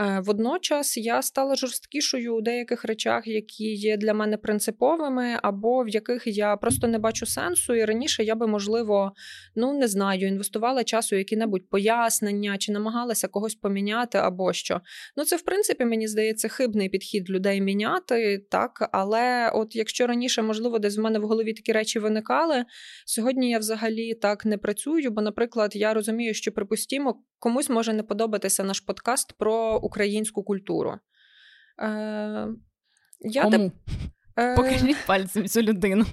Е, водночас я стала жорсткішою у деяких речах, які є для мене принциповими, або в яких я просто не бачу сенсу. І раніше я би, можливо, ну не знаю, інвестувала час у які-небудь пояснення чи намагалася когось поміняти, або що. Ну, це, в принципі, мені здається, хибний підхід людей міняти, так. Але от якщо раніше, можливо, десь в мене в голові такі речі виникали, сьогодні я взагалі так не працюю, бо, наприклад, я розумію, що припустімо, комусь може не подобатися наш подкаст про українську культуру. Е, я Кому? Е, Покажіть пальцем цю людину.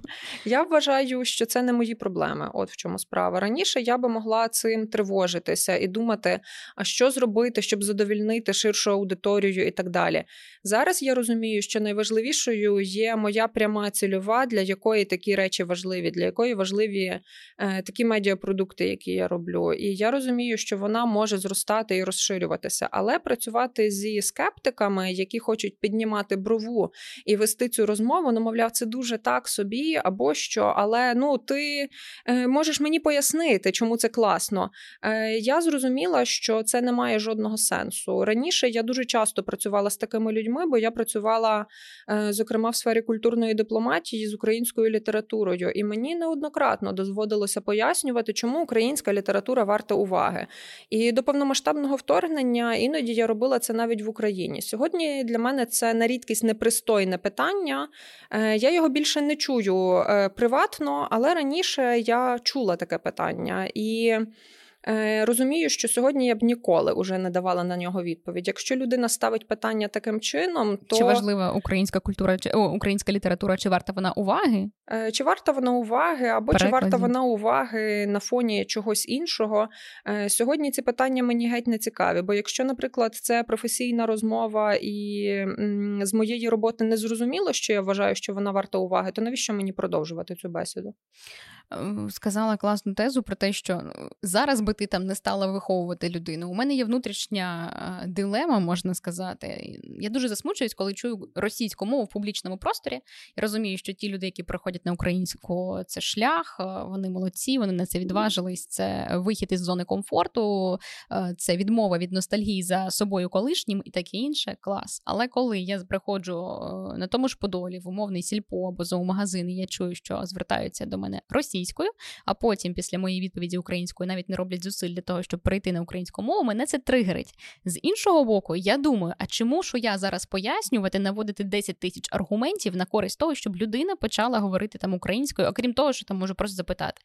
Я вважаю, що це не мої проблеми. От в чому справа. Раніше я би могла цим тривожитися і думати, а що зробити, щоб задовільнити ширшу аудиторію і так далі. Зараз я розумію, що найважливішою є моя пряма цільова, для якої такі речі важливі, для якої важливі е, такі медіапродукти, які я роблю. І я розумію, що вона може зростати і розширюватися, але працювати зі скептиками, які хочуть піднімати брову і вести цю розмову розмову, ну, мовляв, це дуже так собі або що, але ну ти е, можеш мені пояснити, чому це класно. Е, Я зрозуміла, що це не має жодного сенсу. Раніше я дуже часто працювала з такими людьми, бо я працювала, е, зокрема, в сфері культурної дипломатії з українською літературою, і мені неоднократно дозводилося пояснювати, чому українська література варта уваги. І до повномасштабного вторгнення іноді я робила це навіть в Україні. Сьогодні для мене це на рідкість непристойне питання. Е, я його більше не чую е, приватно, але раніше я чула таке питання. І розумію, що сьогодні я б ніколи уже не давала на нього відповідь. Якщо людина ставить питання таким чином, то чи важлива українська культура чи о, українська література, чи варта вона уваги? Е, чи варта вона уваги, або Перекладі. чи варта вона уваги на фоні чогось іншого? Е, сьогодні ці питання мені геть не цікаві. Бо якщо, наприклад, це професійна розмова і з моєї роботи не зрозуміло, що я вважаю, що вона варта уваги, то навіщо мені продовжувати цю бесіду? Сказала класну тезу про те, що ну, зараз би ти там не стала виховувати людину. У мене є внутрішня дилема, можна сказати. Я дуже засмучуюсь, коли чую російську мову в публічному просторі. Я розумію, що ті люди, які приходять на українську, це шлях, вони молодці, вони на це відважились. Це вихід із зони комфорту, це відмова від ностальгії за собою колишнім і таке інше. Клас. Але коли я приходжу на тому ж подолі в умовний сільпо або зоомагазин, і я чую, що звертаються до мене російські російською, а потім, після моєї відповіді українською, навіть не роблять зусиль для того, щоб перейти на українську мову, мене це тригерить. З іншого боку, я думаю, а чому що я зараз пояснювати, наводити 10 тисяч аргументів на користь того, щоб людина почала говорити там українською, окрім того, що там можу просто запитати.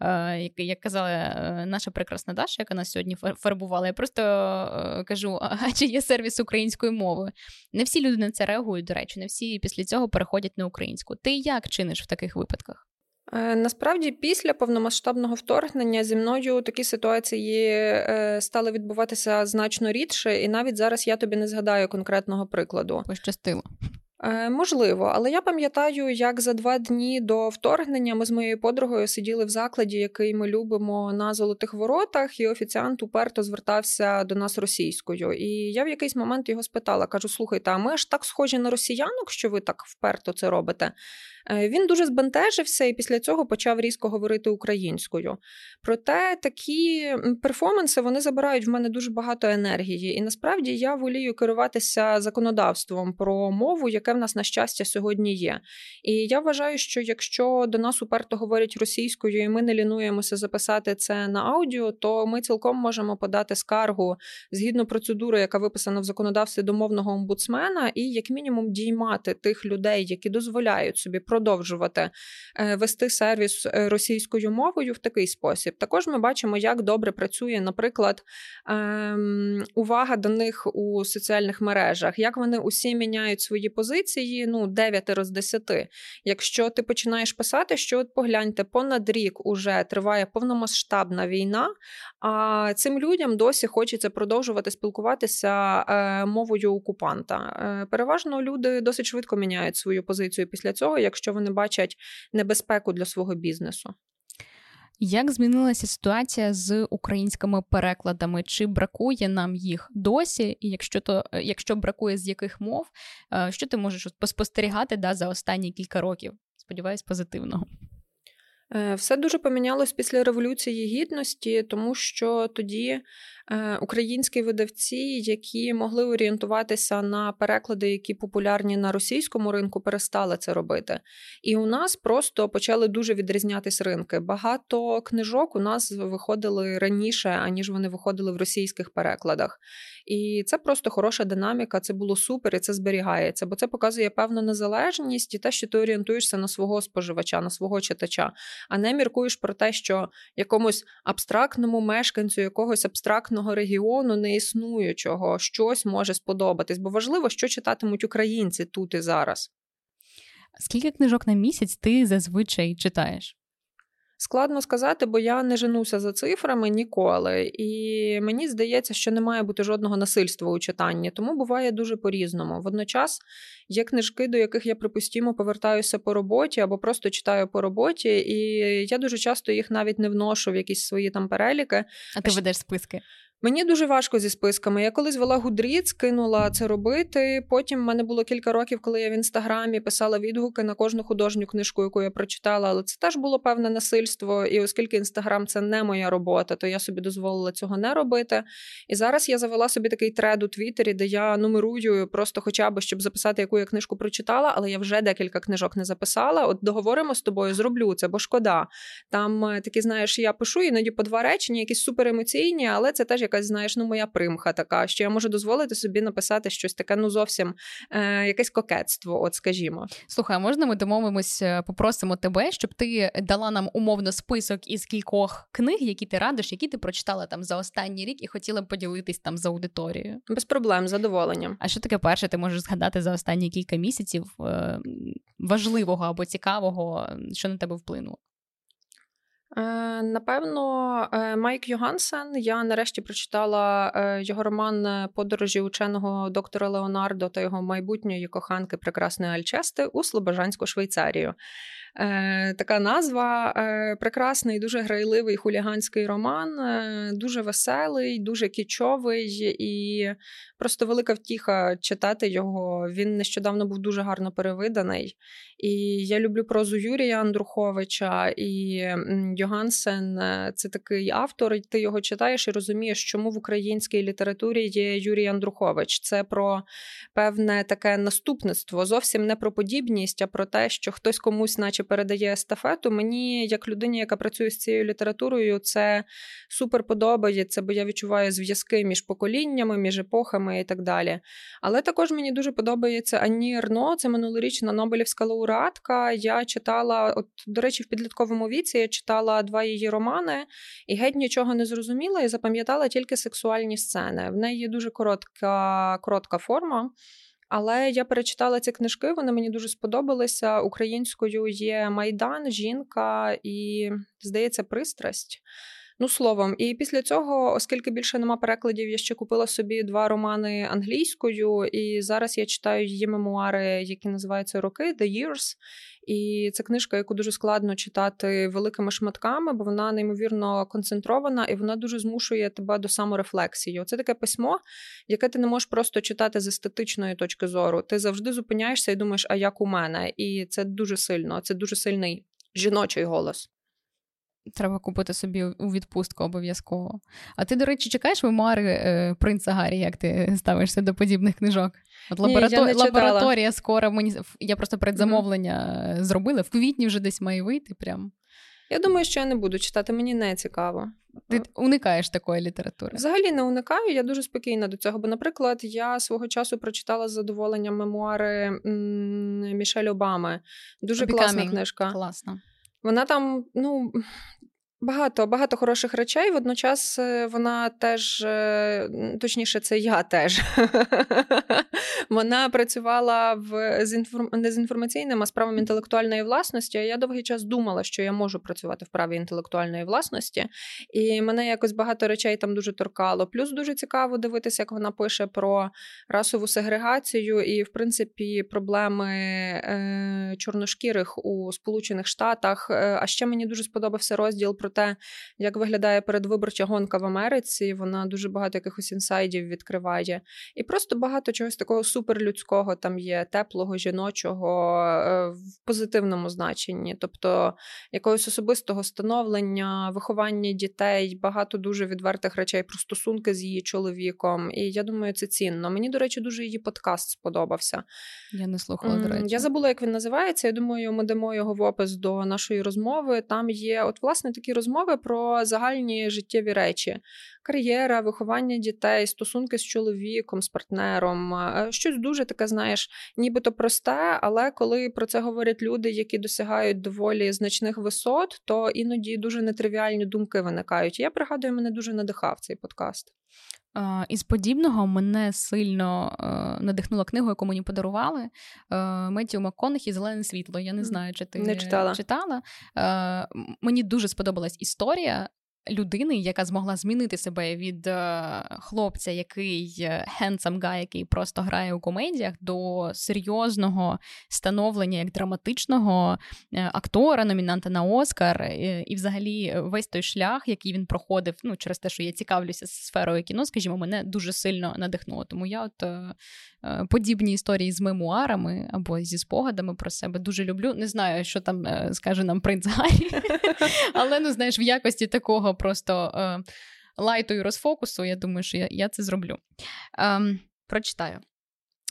Е, Як казала е, наша прекрасна Даша, яка нас сьогодні фарбувала, я просто е, кажу: а чи є сервіс українською мовою? Не всі люди на це реагують, до речі, не всі після цього переходять на українську. Ти як чиниш в таких випадках? Е, насправді, після повномасштабного вторгнення зі мною такі ситуації е, стали відбуватися значно рідше, і навіть зараз я тобі не згадаю конкретного прикладу. Пощастило. Е, можливо, але я пам'ятаю, як за два дні до вторгнення ми з моєю подругою сиділи в закладі, який ми любимо на золотих воротах, і офіціант уперто звертався до нас російською. І я в якийсь момент його спитала: кажу: слухайте, а ми ж так схожі на росіянок, що ви так вперто це робите? Е, він дуже збентежився і після цього почав різко говорити українською. Проте такі перформанси вони забирають в мене дуже багато енергії. І насправді я волію керуватися законодавством про мову, яке в нас на щастя сьогодні є. І я вважаю, що якщо до нас уперто говорять російською, і ми не лінуємося записати це на аудіо, то ми цілком можемо подати скаргу згідно процедури, яка виписана в законодавстві домовного омбудсмена, і як мінімум діймати тих людей, які дозволяють собі продовжувати е, вести сервіс е, російською мовою в такий спосіб. Також ми бачимо, як добре працює, наприклад, ем, увага до них у соціальних мережах, як вони усі міняють свої позиції. Ну, 9 з 10. Якщо ти починаєш писати, що от погляньте, понад рік уже триває повномасштабна війна, а цим людям досі хочеться продовжувати спілкуватися е, мовою окупанта. Переважно люди досить швидко міняють свою позицію після цього, якщо вони бачать небезпеку для свого бізнесу. Як змінилася ситуація з українськими перекладами? Чи бракує нам їх досі? І якщо то якщо бракує з яких мов, е, що ти можеш поспостерігати да, за останні кілька років? Сподіваюсь, позитивного. Е, все дуже помінялось після Революції Гідності, тому що тоді Е, українські видавці, які могли орієнтуватися на переклади, які популярні на російському ринку, перестали це робити. І у нас просто почали дуже відрізнятись ринки. Багато книжок у нас виходили раніше, аніж вони виходили в російських перекладах. І це просто хороша динаміка, це було супер, і це зберігається, бо це показує певну незалежність і те, що ти орієнтуєшся на свого споживача, на свого читача, а не міркуєш про те, що якомусь абстрактному мешканцю якогось абстрактного регіону не існуючого, щось може сподобатись, бо важливо, що читатимуть українці тут і зараз. Скільки книжок на місяць ти зазвичай читаєш? Складно сказати, бо я не женуся за цифрами ніколи, і мені здається, що не має бути жодного насильства у читанні, тому буває дуже по-різному. Водночас є книжки, до яких я припустімо повертаюся по роботі або просто читаю по роботі, і я дуже часто їх навіть не вношу в якісь свої там переліки. А ти ведеш списки? Мені дуже важко зі списками. Я колись вела гудріт, кинула це робити. Потім в мене було кілька років, коли я в інстаграмі писала відгуки на кожну художню книжку, яку я прочитала. Але це теж було певне насильство. І оскільки інстаграм це не моя робота, то я собі дозволила цього не робити. І зараз я завела собі такий тред у Твіттері, де я нумерую просто, хоча б щоб записати, яку я книжку прочитала, але я вже декілька книжок не записала. От договоримо з тобою, зроблю це, бо шкода. Там е, такі, знаєш, я пишу іноді по два речення, якісь суперемоційні, але це теж якась, знаєш, ну моя примха така, що я можу дозволити собі написати щось таке, ну зовсім е, якесь кокетство, от скажімо. Слухай, а можна ми домовимось, е, попросимо тебе, щоб ти дала нам умовно список із кількох книг, які ти радиш, які ти прочитала там за останній рік і хотіла б поділитись там з аудиторією. Без проблем, задоволенням. А що таке перше? Ти можеш згадати за останні кілька місяців е, важливого або цікавого, що на тебе вплинуло? Е, напевно, е, Майк Йогансен. Я нарешті прочитала е, його роман Подорожі ученого доктора Леонардо та його майбутньої коханки прекрасної Альчести у Слобожанську Швейцарію. Е, така назва. Е, прекрасний, дуже грайливий хуліганський роман, е, дуже веселий, дуже кічовий і просто велика втіха читати його. Він нещодавно був дуже гарно перевиданий. І я люблю прозу Юрія Андруховича і Йогансен це такий автор, і ти його читаєш і розумієш, чому в українській літературі є Юрій Андрухович. Це про певне таке наступництво, зовсім не про подібність, а про те, що хтось комусь, наче передає естафету. Мені, як людині, яка працює з цією літературою, це супер подобається, бо я відчуваю зв'язки між поколіннями, між епохами і так далі. Але також мені дуже подобається Анні Ерно, це минулорічна Нобелівська лауреатка. Я читала, от, до речі, в підлітковому віці я читала два її романи і геть нічого не зрозуміла і запам'ятала тільки сексуальні сцени. В неї є дуже коротка, коротка форма. Але я перечитала ці книжки, вони мені дуже сподобалися. Українською є Майдан, жінка і, здається, пристрасть. Ну, словом, і після цього, оскільки більше нема перекладів, я ще купила собі два романи англійською, і зараз я читаю її мемуари, які називаються Роки The Years. І це книжка, яку дуже складно читати великими шматками, бо вона неймовірно концентрована і вона дуже змушує тебе до саморефлексії. Це таке письмо, яке ти не можеш просто читати з естетичної точки зору. Ти завжди зупиняєшся і думаєш, а як у мене? І це дуже сильно, це дуже сильний жіночий голос. Треба купити собі у відпустку обов'язково. А ти, до речі, чекаєш мемуари е, принца Гаррі, як ти ставишся до подібних книжок? От лаборатор... Ні, лабораторія скоро мені я просто предзамовлення mm-hmm. зробила. В квітні вже десь має вийти. прям. Я думаю, що я не буду читати, мені не цікаво. Ти уникаєш такої літератури? Взагалі не уникаю, я дуже спокійна до цього. Бо, наприклад, я свого часу прочитала з задоволенням мемуари м- Мішель Обами. Дуже Becoming. класна книжка. Класно. Вона там, ну. Багато багато хороших речей. Водночас е, вона теж, е, точніше, це я теж. Вона працювала в з інформ... не з інформаційним, а з правом інтелектуальної власності. Я довгий час думала, що я можу працювати в праві інтелектуальної власності, і мене якось багато речей там дуже торкало. Плюс дуже цікаво дивитися, як вона пише про расову сегрегацію і, в принципі, проблеми е, чорношкірих у Сполучених Штатах. Е, а ще мені дуже сподобався розділ про те, як виглядає передвиборча гонка в Америці. Вона дуже багато якихось інсайдів відкриває, і просто багато чогось такого суперлюдського там є, теплого, жіночого е, в позитивному значенні, тобто якогось особистого становлення, виховання дітей, багато дуже відвертих речей про стосунки з її чоловіком. І я думаю, це цінно. Мені, до речі, дуже її подкаст сподобався. Я не слухала. до речі. Я забула, як він називається. Я думаю, ми дамо його в опис до нашої розмови. Там є, от, власне, такі розмови про загальні життєві речі кар'єра, виховання дітей, стосунки з чоловіком, з партнером. Е, щось дуже таке, знаєш, нібито просте, але коли про це говорять люди, які досягають доволі значних висот, то іноді дуже нетривіальні думки виникають. Я пригадую, мене дуже надихав цей подкаст. Із подібного мене сильно е, надихнула книгу, яку мені подарували е, Меттіу МакКонахі Зелене світло. Я не знаю, чи ти не читала. читала. Е, мені дуже сподобалась історія людини, яка змогла змінити себе від е, хлопця, який handsome guy, який просто грає у комедіях, до серйозного становлення як драматичного е, актора, номінанта на Оскар, е, і, взагалі, весь той шлях, який він проходив, ну через те, що я цікавлюся сферою кіно, скажімо, мене дуже сильно надихнуло. Тому я от подібні історії з мемуарами або зі спогадами про себе дуже люблю. Не знаю, що там скаже нам принц Гаррі, але ну знаєш, в якості такого просто е, лайту і розфокусу. Я думаю, що я я це зроблю. Е, прочитаю.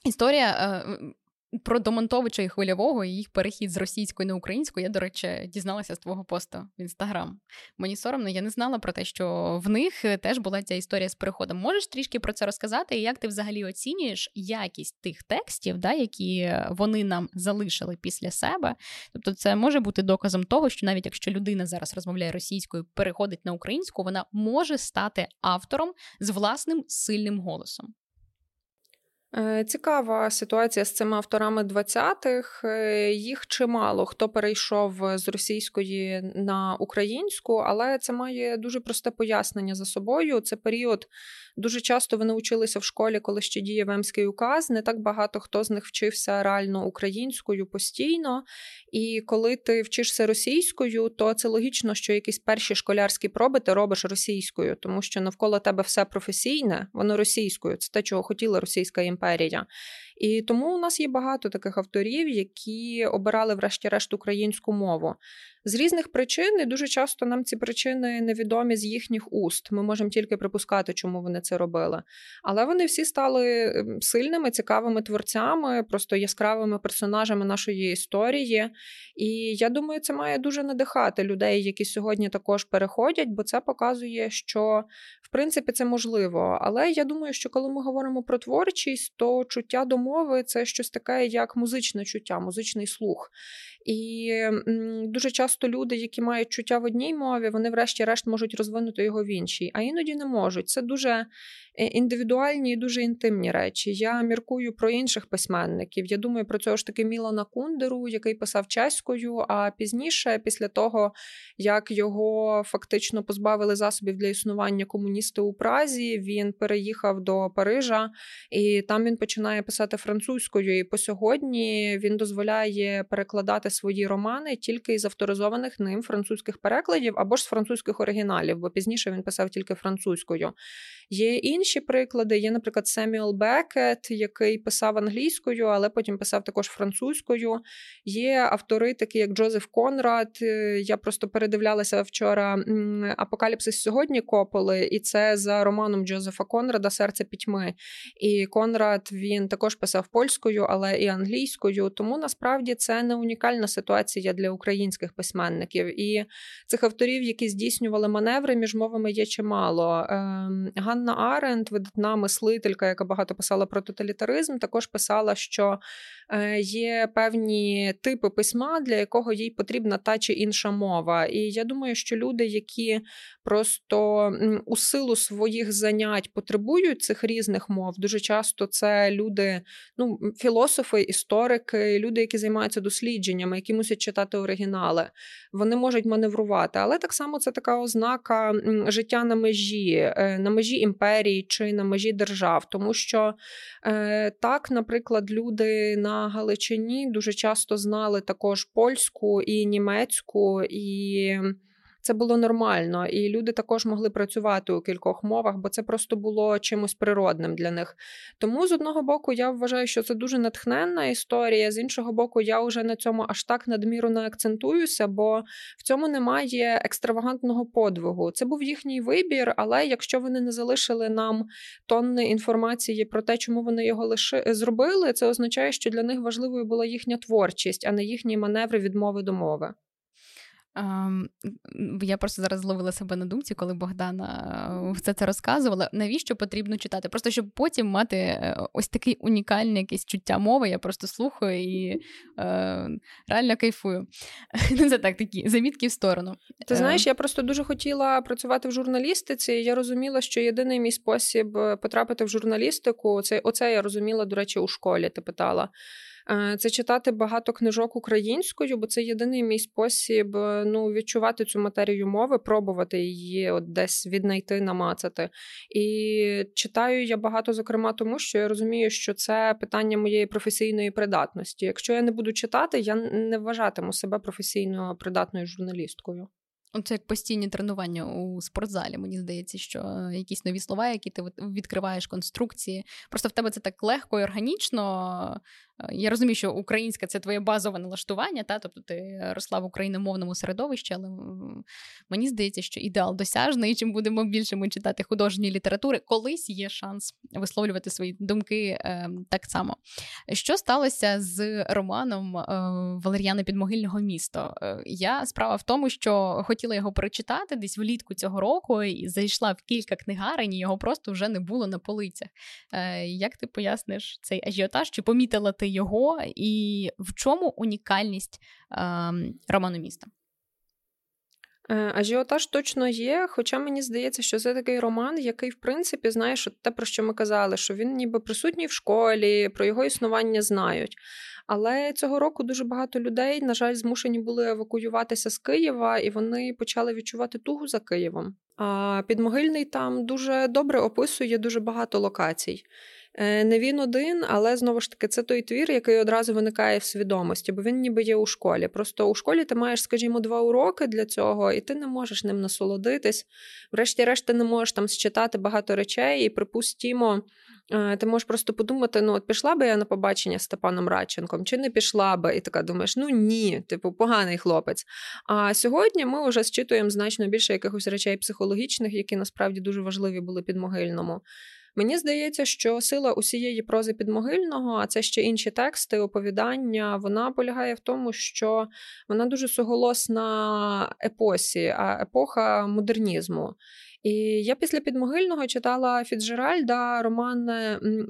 Історія е, про Домонтовича і хвильового і їх перехід з російської на українську, я, до речі, дізналася з твого посту в інстаграм. Мені соромно, я не знала про те, що в них теж була ця історія з переходом. Можеш трішки про це розказати, і як ти взагалі оцінюєш якість тих текстів, да, які вони нам залишили після себе? Тобто, це може бути доказом того, що навіть якщо людина зараз розмовляє російською, переходить на українську, вона може стати автором з власним сильним голосом. Е, цікава ситуація з цими авторами 20-х. Е, їх чимало хто перейшов з російської на українську, але це має дуже просте пояснення за собою. Це період дуже часто вони училися в школі, коли ще діє Вемський указ. Не так багато хто з них вчився реально українською постійно. І коли ти вчишся російською, то це логічно, що якісь перші школярські проби ти робиш російською, тому що навколо тебе все професійне, воно російською. Це те, чого хотіла російська імперія імперія. І тому у нас є багато таких авторів, які обирали, врешті-решт, українську мову. З різних причин і дуже часто нам ці причини невідомі з їхніх уст. Ми можемо тільки припускати, чому вони це робили. Але вони всі стали ем, сильними, цікавими творцями, просто яскравими персонажами нашої історії. І я думаю, це має дуже надихати людей, які сьогодні також переходять, бо це показує, що в принципі це можливо. Але я думаю, що коли ми говоримо про творчість, то чуття до мови це щось таке, як музичне чуття, музичний слух. І дуже часто люди, які мають чуття в одній мові, вони, врешті-решт, можуть розвинути його в іншій, а іноді не можуть. Це дуже Е, індивідуальні і дуже інтимні речі. Я міркую про інших письменників. Я думаю про цього ж таки Мілана Кундеру, який писав чеською. А пізніше, після того, як його фактично позбавили засобів для існування комуністи у Празі, він переїхав до Парижа, і там він починає писати французькою. І по сьогодні він дозволяє перекладати свої романи тільки із авторизованих ним французьких перекладів або ж з французьких оригіналів, бо пізніше він писав тільки французькою. Є інші приклади. Є, наприклад, Семюел Бекет, який писав англійською, але потім писав також французькою. Є автори, такі як Джозеф Конрад. Е, я просто передивлялася вчора Апокаліпсис сьогодні Кополи, і це за романом Джозефа Конрада Серце пітьми. І Конрад він також писав польською, але і англійською. Тому насправді це не унікальна ситуація для українських письменників. І цих авторів, які здійснювали маневри між мовами, є чимало. Ганна Аренд, видатна мислителька, яка багато писала про тоталітаризм, також писала, що е, є певні типи письма, для якого їй потрібна та чи інша мова. І я думаю, що люди, які просто у силу своїх занять потребують цих різних мов, дуже часто це люди, ну, філософи, історики, люди, які займаються дослідженнями, які мусять читати оригінали, вони можуть маневрувати. Але так само це така ознака життя на межі, е, на межі імперії чи на межі держав, тому що е, так, наприклад, люди на Галичині дуже часто знали також польську і німецьку і це було нормально, і люди також могли працювати у кількох мовах, бо це просто було чимось природним для них. Тому з одного боку я вважаю, що це дуже натхненна історія. З іншого боку, я вже на цьому аж так надміру не акцентуюся, бо в цьому немає екстравагантного подвигу. Це був їхній вибір, але якщо вони не залишили нам тонни інформації про те, чому вони його лише зробили, це означає, що для них важливою була їхня творчість, а не їхні маневри від мови до мови. Um, я просто зараз зловила себе на думці, коли Богдана все це розказувала. Навіщо потрібно читати? Просто щоб потім мати е, ось такий унікальне якесь чуття мови. Я просто слухаю і е, реально кайфую. Це так, такі замітки в сторону. Ти е, знаєш, я просто дуже хотіла працювати в журналістиці. і Я розуміла, що єдиний мій спосіб потрапити в журналістику це оце я розуміла, до речі, у школі. Ти питала. Е, це читати багато книжок українською, бо це єдиний мій спосіб е, ну, відчувати цю матерію мови, пробувати її от десь віднайти, намацати. І читаю я багато, зокрема, тому що я розумію, що це питання моєї професійної придатності. Якщо я не буду читати, я не вважатиму себе професійно придатною журналісткою. Це як постійні тренування у спортзалі. Мені здається, що е, якісь нові слова, які ти відкриваєш конструкції. Просто в тебе це так легко і органічно. Е, я розумію, що українська це твоє базове налаштування, та тобто ти росла в україномовному середовищі, але мені здається, що ідеал досяжний. Чим будемо більше ми читати художньої літератури, колись є шанс висловлювати свої думки е, так само. Що сталося з романом е, Валеріана Підмогильного місто? Е, я справа в тому, що хотіла його прочитати десь влітку цього року і зайшла в кілька книгарень, і його просто вже не було на полицях. Е, Як ти поясниш цей ажіотаж? Чи помітила ти? Його, і в чому унікальність е, роману міста? Е, ажіотаж точно є, хоча мені здається, що це такий роман, який, в принципі, знаєш, те, про що ми казали, що він ніби присутній в школі, про його існування знають. Але цього року дуже багато людей, на жаль, змушені були евакуюватися з Києва, і вони почали відчувати тугу за Києвом. А підмогильний там дуже добре описує дуже багато локацій. Е, не він один, але знову ж таки це той твір, який одразу виникає в свідомості, бо він ніби є у школі. Просто у школі ти маєш, скажімо, два уроки для цього, і ти не можеш ним насолодитись. Врешті-решт, ти не можеш там считати багато речей, і припустімо. Е, ти можеш просто подумати: ну, от пішла би я на побачення з Степаном Радченком, чи не пішла би, і така думаєш, ну ні, типу, поганий хлопець. А сьогодні ми вже зчитуємо значно більше якихось речей психологічних, які насправді дуже важливі були під могильному. Мені здається, що сила усієї прози підмогильного, а це ще інші тексти, оповідання, вона полягає в тому, що вона дуже суголосна епосі, а епоха модернізму. І я після підмогильного читала Фіцджеральда роман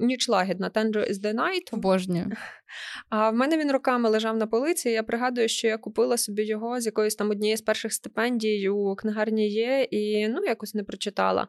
Ніч лагідна Tender is the Night. Обожнюю. А в мене він роками лежав на полиці. Я пригадую, що я купила собі його з якоїсь там однієї з перших стипендій у книгарні є, і ну якось не прочитала.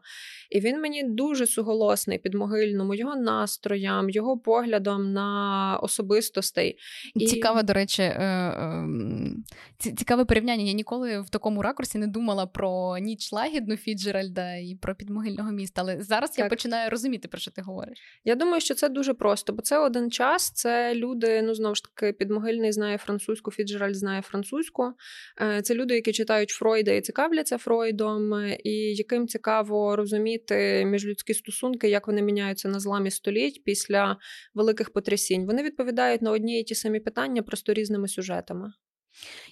І він мені дуже суголосний підмогильному, його настроям, його поглядом на особистостей. І... Цікаве, до речі, е, ем, цікаве порівняння. Я ніколи в такому ракурсі не думала про ніч лагідну Фіджеральда і про підмогильного міста. Але зараз так. я починаю розуміти, про що ти говориш. Я думаю, що це дуже просто, бо це один час, це люди люди, ну знову ж таки, підмогильний знає французьку, Фіджеральд знає французьку. Е, це люди, які читають Фройда і цікавляться Фройдом, і яким цікаво розуміти міжлюдські стосунки, як вони міняються на зламі століть після великих потрясінь. Вони відповідають на одні і ті самі питання, просто різними сюжетами.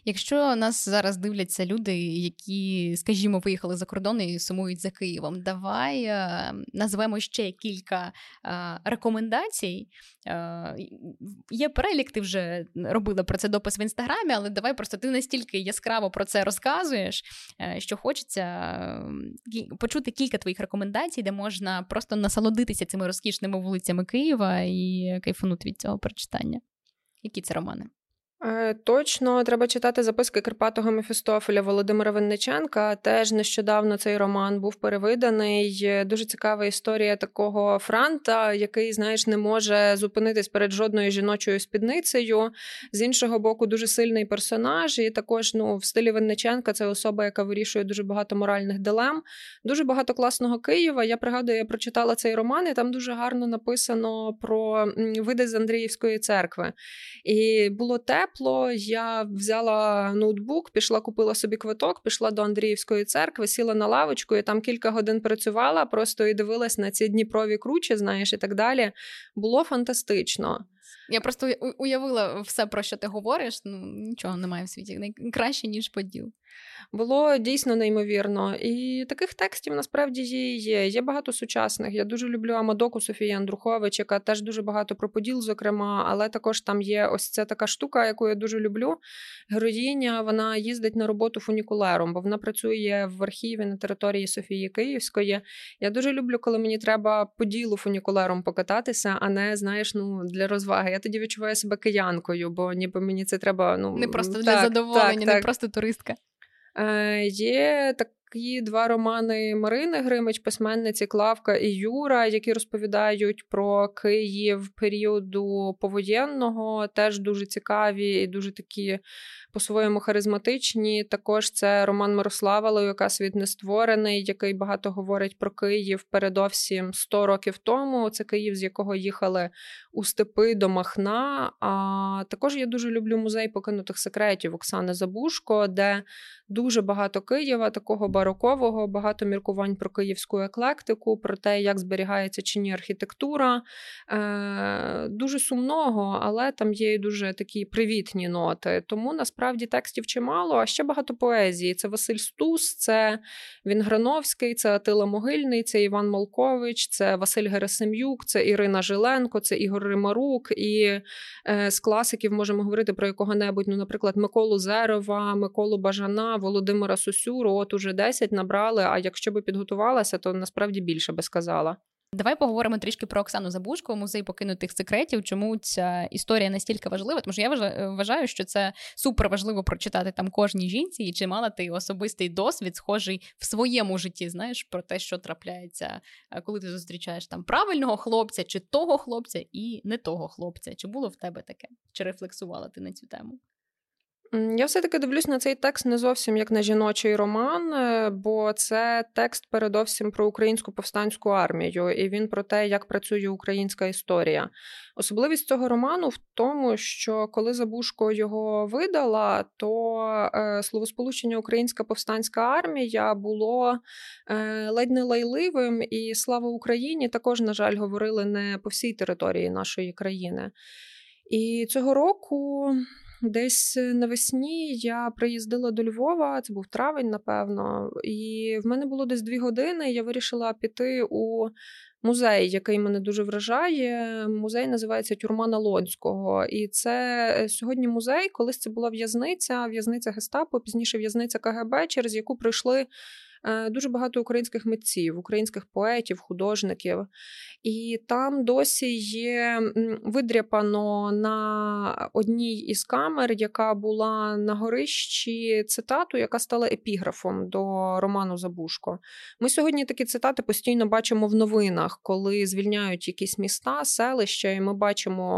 Якщо нас зараз дивляться люди, які, скажімо, виїхали за кордон і сумують за Києвом, давай е, назвемо ще кілька е, рекомендацій. Е, є перелік, ти вже робила про це допис в інстаграмі, але давай просто ти настільки яскраво про це розказуєш, що хочеться почути кілька твоїх рекомендацій, де можна просто насолодитися цими розкішними вулицями Києва і кайфанути від цього прочитання. Які це романи? Е, точно треба читати записки Карпатого Мефістофеля Володимира Винниченка. Теж нещодавно цей роман був перевиданий. Дуже цікава історія такого франта, який, знаєш, не може зупинитись перед жодною жіночою спідницею. З іншого боку, дуже сильний персонаж. І також ну, в стилі Винниченка це особа, яка вирішує дуже багато моральних дилем. Дуже багато класного Києва. Я пригадую, я прочитала цей роман, і там дуже гарно написано про види з Андріївської церкви. І було те тепло. Я взяла ноутбук, пішла, купила собі квиток, пішла до Андріївської церкви, сіла на лавочку і там кілька годин працювала, просто і дивилась на ці Дніпрові кручі, знаєш, і так далі. Було фантастично. Я просто уявила все, про що ти говориш. Ну нічого немає в світі. Краще, ніж поділ було дійсно неймовірно. І таких текстів насправді є. Є багато сучасних. Я дуже люблю Амадоку Софії Андрухович, яка теж дуже багато про поділ, зокрема, але також там є ось ця така штука, яку я дуже люблю. Героїня вона їздить на роботу фунікулером, бо вона працює в архіві на території Софії Київської. Я дуже люблю, коли мені треба поділу фунікулером покататися, а не знаєш, ну для розваги. Я тоді відчуваю себе киянкою, бо ніби мені це треба. Ну не просто так, для задоволення, так, не так. просто туристка. Е, Є такі два романи Марини Гримич, письменниці Клавка і Юра, які розповідають про Київ періоду повоєнного, теж дуже цікаві і дуже такі по-своєму харизматичні. Також це роман Мирослава Леюка Світ не створений, який багато говорить про Київ передовсім 100 років тому. Це Київ, з якого їхали у степи до Махна. А також я дуже люблю музей покинутих секретів Оксани Забушко, де дуже багато Києва, такого барокового, багато міркувань про київську еклектику, про те, як зберігається чи ні архітектура. Е, Дуже сумного, але там є і дуже такі привітні ноти. Тому насправді текстів чимало, а ще багато поезії. Це Василь Стус, це Вінграновський, це Атила Могильний, це Іван Малкович, це Василь Герасим'юк, це Ірина Жиленко, це Ігор Римарук. І е, з класиків можемо говорити про якого-небудь, ну, наприклад, Миколу Зерова, Миколу Бажана, Володимира Сусюру. От уже 10 набрали. А якщо би підготувалася, то насправді більше би сказала. Давай поговоримо трішки про Оксану Забушко, музей покинутих секретів. Чому ця історія настільки важлива? Тому що я вважаю, що це супер важливо прочитати там кожній жінці, і чи мала ти особистий досвід, схожий в своєму житті, знаєш, про те, що трапляється, е, коли ти зустрічаєш там правильного хлопця, чи того хлопця, і не того хлопця. Чи було в тебе таке? Чи рефлексувала ти на цю тему? Я все-таки дивлюсь на цей текст не зовсім як на жіночий роман, е, бо це текст передовсім про українську повстанську армію, і він про те, як працює українська історія. Особливість цього роману в тому, що коли Забушко його видала, то е, словосполучення Українська повстанська армія було е, ледь не лайливим, і слава Україні також, на жаль, говорили не по всій території нашої країни. І цього року. Десь е, навесні я приїздила до Львова, це був травень, напевно, і в мене було десь дві години. Я вирішила піти у музей, який мене дуже вражає. Музей називається Тюрма Налонського. І це е, сьогодні музей, колись це була в'язниця, в'язниця Гестапо, пізніше в'язниця КГБ, через яку пройшли е, дуже багато українських митців, українських поетів, художників. І там досі є видряпано на одній із камер, яка була на горищі цитату, яка стала епіграфом до роману Забушко. Ми сьогодні такі цитати постійно бачимо в новинах, коли звільняють якісь міста, селища, і ми бачимо.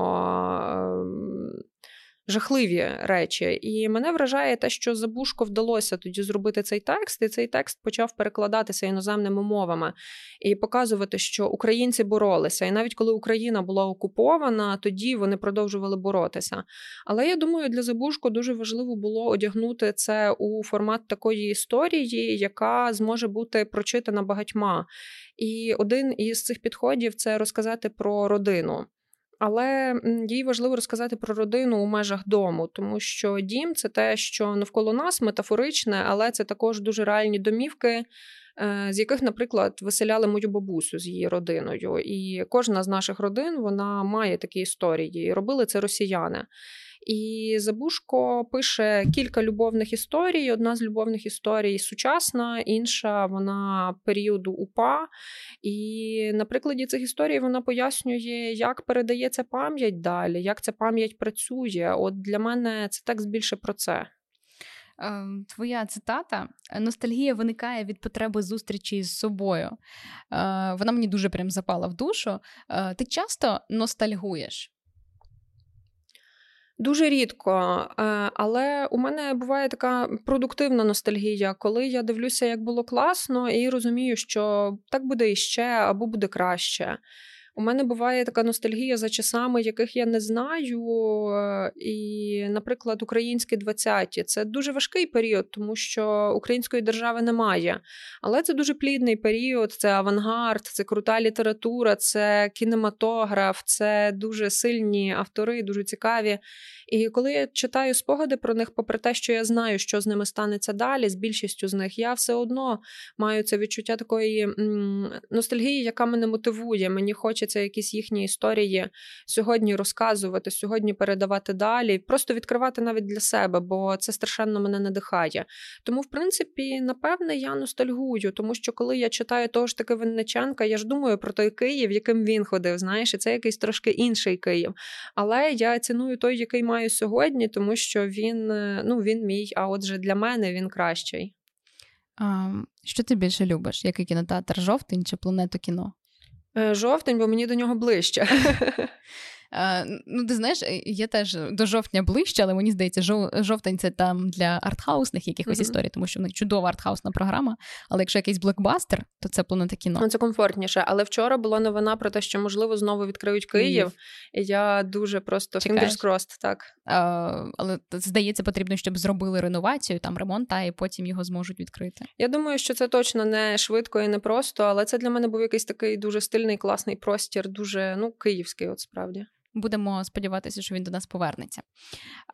Жахливі речі. І мене вражає те, що Забушко вдалося тоді зробити цей текст, і цей текст почав перекладатися іноземними мовами і показувати, що українці боролися. І навіть коли Україна була окупована, тоді вони продовжували боротися. Але я думаю, для Забушко дуже важливо було одягнути це у формат такої історії, яка зможе бути прочитана багатьма. І один із цих підходів це розказати про родину. Але їй важливо розказати про родину у межах дому, тому що дім це те, що навколо нас метафоричне, але це також дуже реальні домівки, е, з яких, наприклад, виселяли мою бабусю з її родиною. І кожна з наших родин вона має такі історії. Робили це росіяни. І Забушко пише кілька любовних історій. Одна з любовних історій сучасна, інша вона періоду УПА. І на прикладі цих історій вона пояснює, як передається пам'ять далі, як ця пам'ять працює. От для мене це текст більше про це. Ем, твоя цитата ностальгія виникає від потреби зустрічі з собою. Е, вона мені дуже прям запала в душу. Е, ти часто ностальгуєш? Дуже рідко, е, але у мене буває така продуктивна ностальгія, коли я дивлюся, як було класно, і розумію, що так буде іще або буде краще. У мене буває така ностальгія за часами, яких я не знаю. Е, і, наприклад, українські 20-ті. це дуже важкий період, тому що української держави немає. Але це дуже плідний період, це авангард, це крута література, це кінематограф, це дуже сильні автори, дуже цікаві. І коли я читаю спогади про них, попри те, що я знаю, що з ними станеться далі, з більшістю з них, я все одно маю це відчуття такої ностальгії, яка мене мотивує. Мені хочеться якісь їхні історії сьогодні розказувати, сьогодні передавати далі, просто відкривати навіть для себе, бо це страшенно мене надихає. Тому, в принципі, напевне, я ностальгую, тому що коли я читаю того ж таки Винниченка, я ж думаю про той Київ, яким він ходив. Знаєш, і це якийсь трошки інший Київ. Але я ціную той, який маю сьогодні, тому що він ну, він мій, а отже, для мене він кращий. А, Що ти більше любиш? Який кінотеатр? Жовтень чи планету кіно? Е, жовтень, бо мені до нього ближче. Е, ну, ти знаєш, є теж до жовтня ближче, але мені здається, жовтень це там для артхаусних якихось mm-hmm. історій, тому що в них чудова артхаусна програма. Але якщо якийсь блокбастер, то це планета кіно. Ну, це комфортніше. Але вчора була новина про те, що можливо знову відкриють Київ. Mm-hmm. І я дуже просто fingers crossed, так. А, Але здається, потрібно, щоб зробили реновацію, там ремонт, а і потім його зможуть відкрити. Я думаю, що це точно не швидко і не просто, але це для мене був якийсь такий дуже стильний, класний простір, дуже ну київський, от справді. Будемо сподіватися, що він до нас повернеться.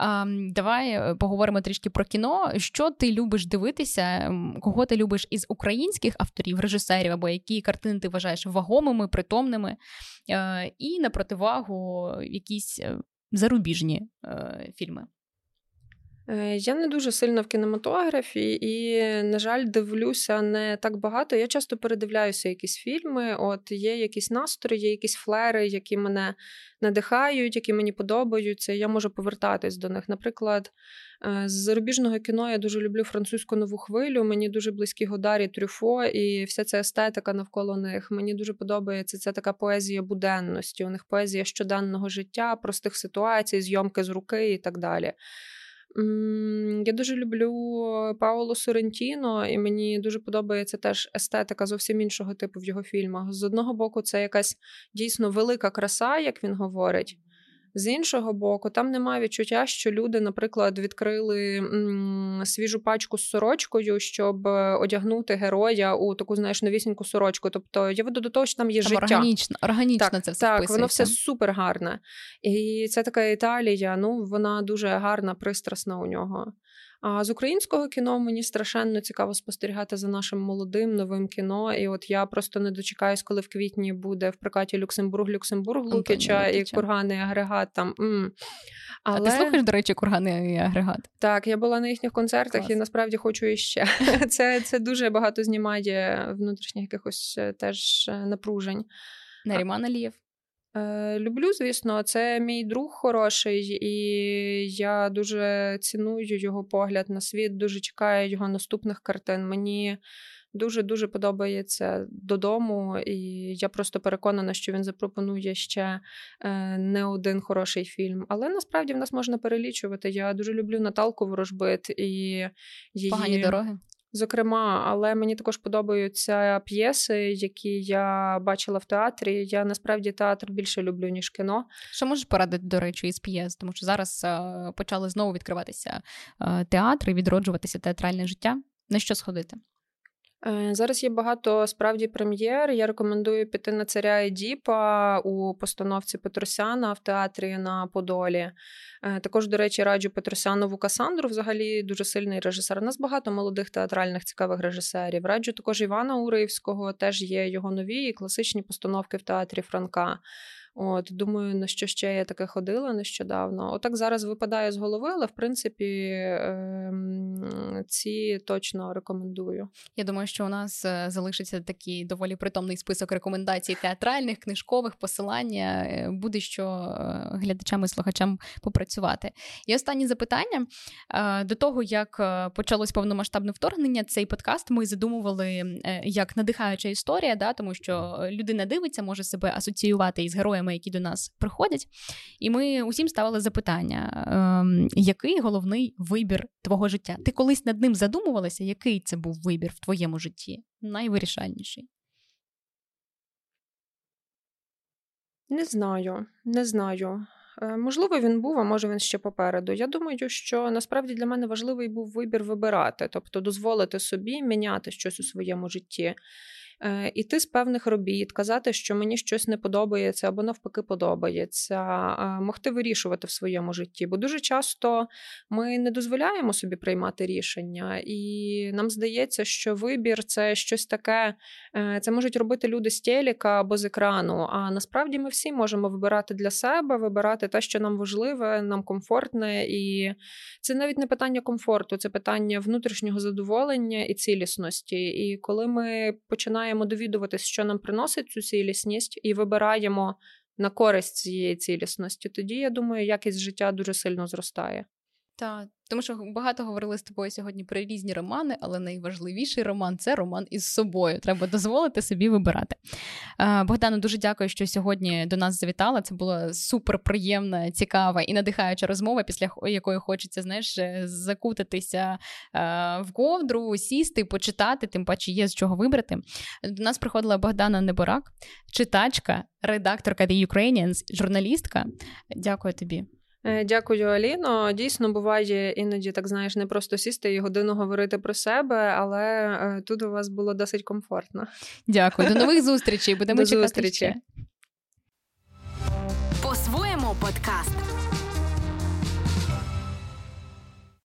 А, Давай е, поговоримо трішки про кіно. Що ти любиш дивитися? Кого ти любиш із українських авторів, режисерів, або які картини ти вважаєш вагомими, притомними, е, і на противагу якісь е, зарубіжні фільми? Е, я не дуже сильно в кінематографі і, на жаль, дивлюся не так багато. Я часто передивляюся якісь фільми. От є якісь настрої, є якісь флери, які мене надихають, які мені подобаються. Я можу повертатись до них. Наприклад, е, з зарубіжного кіно я дуже люблю французьку нову хвилю. Мені дуже близькі Годарі Трюфо і вся ця естетика навколо них. Мені дуже подобається ця така поезія буденності. У них поезія щоденного життя, простих ситуацій, зйомки з руки і так далі. Я дуже люблю Пауло Сорентіно, і мені дуже подобається теж естетика зовсім іншого типу в його фільмах. З одного боку, це якась дійсно велика краса, як він говорить. З іншого боку, там немає відчуття, що люди, наприклад, відкрили м, свіжу пачку з сорочкою, щоб одягнути героя у таку, знаєш, новісіньку сорочку. Тобто я веду до того, що там є там життя. Органічно, органічно так, це все Так, воно все супер гарне. І це така Італія, ну вона дуже гарна, пристрасна у нього. А з українського кіно мені страшенно цікаво спостерігати за нашим молодим новим кіно. І от я просто не дочекаюсь, коли в квітні буде в прокаті Люксембург, Люксембург, Лукіча і курганний агрегат. Там м. Але... А ти слухаєш, до речі, курганний агрегат? Так, я була на їхніх концертах Клас. і насправді хочу іще. Це це дуже багато знімає внутрішніх якихось е, теж е, напружень. Наріман Алієв? Е, люблю, звісно, це мій друг хороший, і я дуже ціную його погляд на світ, дуже чекаю його наступних картин. Мені дуже дуже подобається додому, і я просто переконана, що він запропонує ще е, не один хороший фільм. Але насправді в нас можна перелічувати. Я дуже люблю Наталку Ворожбит і її... погані дороги. Зокрема, але мені також подобаються п'єси, які я бачила в театрі. Я насправді театр більше люблю ніж кіно. Що можеш порадити, до речі, із п'єс? Тому що зараз е, почали знову відкриватися е, театри, відроджуватися театральне життя. На що сходити? Е, зараз є багато справді прем'єр. Я рекомендую піти на царя Едіпа у постановці Петросяна в театрі на Подолі. Е, також, до речі, раджу Петросянову Касандру, взагалі дуже сильний режисер. У нас багато молодих театральних цікавих режисерів. Раджу також Івана Уривського, теж є його нові класичні постановки в театрі Франка. От думаю, на що ще я таке ходила нещодавно. Отак зараз випадає з голови, але в принципі ем, ці точно рекомендую. Я думаю, що у нас е, залишиться такий доволі притомний список рекомендацій театральних, книжкових посилання. Е, буде що е, глядачам і слухачам попрацювати. І останнє запитання до того, як почалось повномасштабне вторгнення, цей подкаст ми задумували як надихаюча історія, да, тому що людина дивиться, може себе асоціювати із героєм героями, які до нас приходять. І ми усім ставили запитання: ем, який головний вибір твого життя? Ти колись над ним задумувалася, який це був вибір в твоєму житті? Найвирішальніший? Не знаю, не знаю. Е, можливо, він був, а може він ще попереду. Я думаю, що насправді для мене важливий був вибір вибирати, тобто дозволити собі міняти щось у своєму житті. Е, іти з певних робіт, казати, що мені щось не подобається або навпаки подобається, могти вирішувати в своєму житті. Бо дуже часто ми не дозволяємо собі приймати рішення, і нам здається, що вибір це щось таке, е, це можуть робити люди з телека або з екрану. А насправді ми всі можемо вибирати для себе, вибирати те, що нам важливе, нам комфортне, і це навіть не питання комфорту, це питання внутрішнього задоволення і цілісності. І коли ми починаємо починаємо довідуватись, що нам приносить цю цілісність, і вибираємо на користь цієї цілісності, тоді я думаю, якість життя дуже сильно зростає. Так, тому що багато говорили з тобою сьогодні про різні романи, але найважливіший роман це роман із собою. Треба дозволити собі вибирати. Богдану, дуже дякую, що сьогодні до нас завітала. Це була супер приємна, цікава і надихаюча розмова, після якої хочеться знаєш, е, закутатися в ковдру, сісти, почитати, тим паче є з чого вибрати. До нас приходила Богдана Неборак, читачка, редакторка The Ukrainians, журналістка. Дякую тобі. Е, дякую, Аліно. Дійсно, буває іноді, так знаєш, не просто сісти і годину говорити про себе, але е, тут у вас було досить комфортно. Дякую. До нових зустрічей. Будемо До чекати. зустрічі. По-своєму подкаст.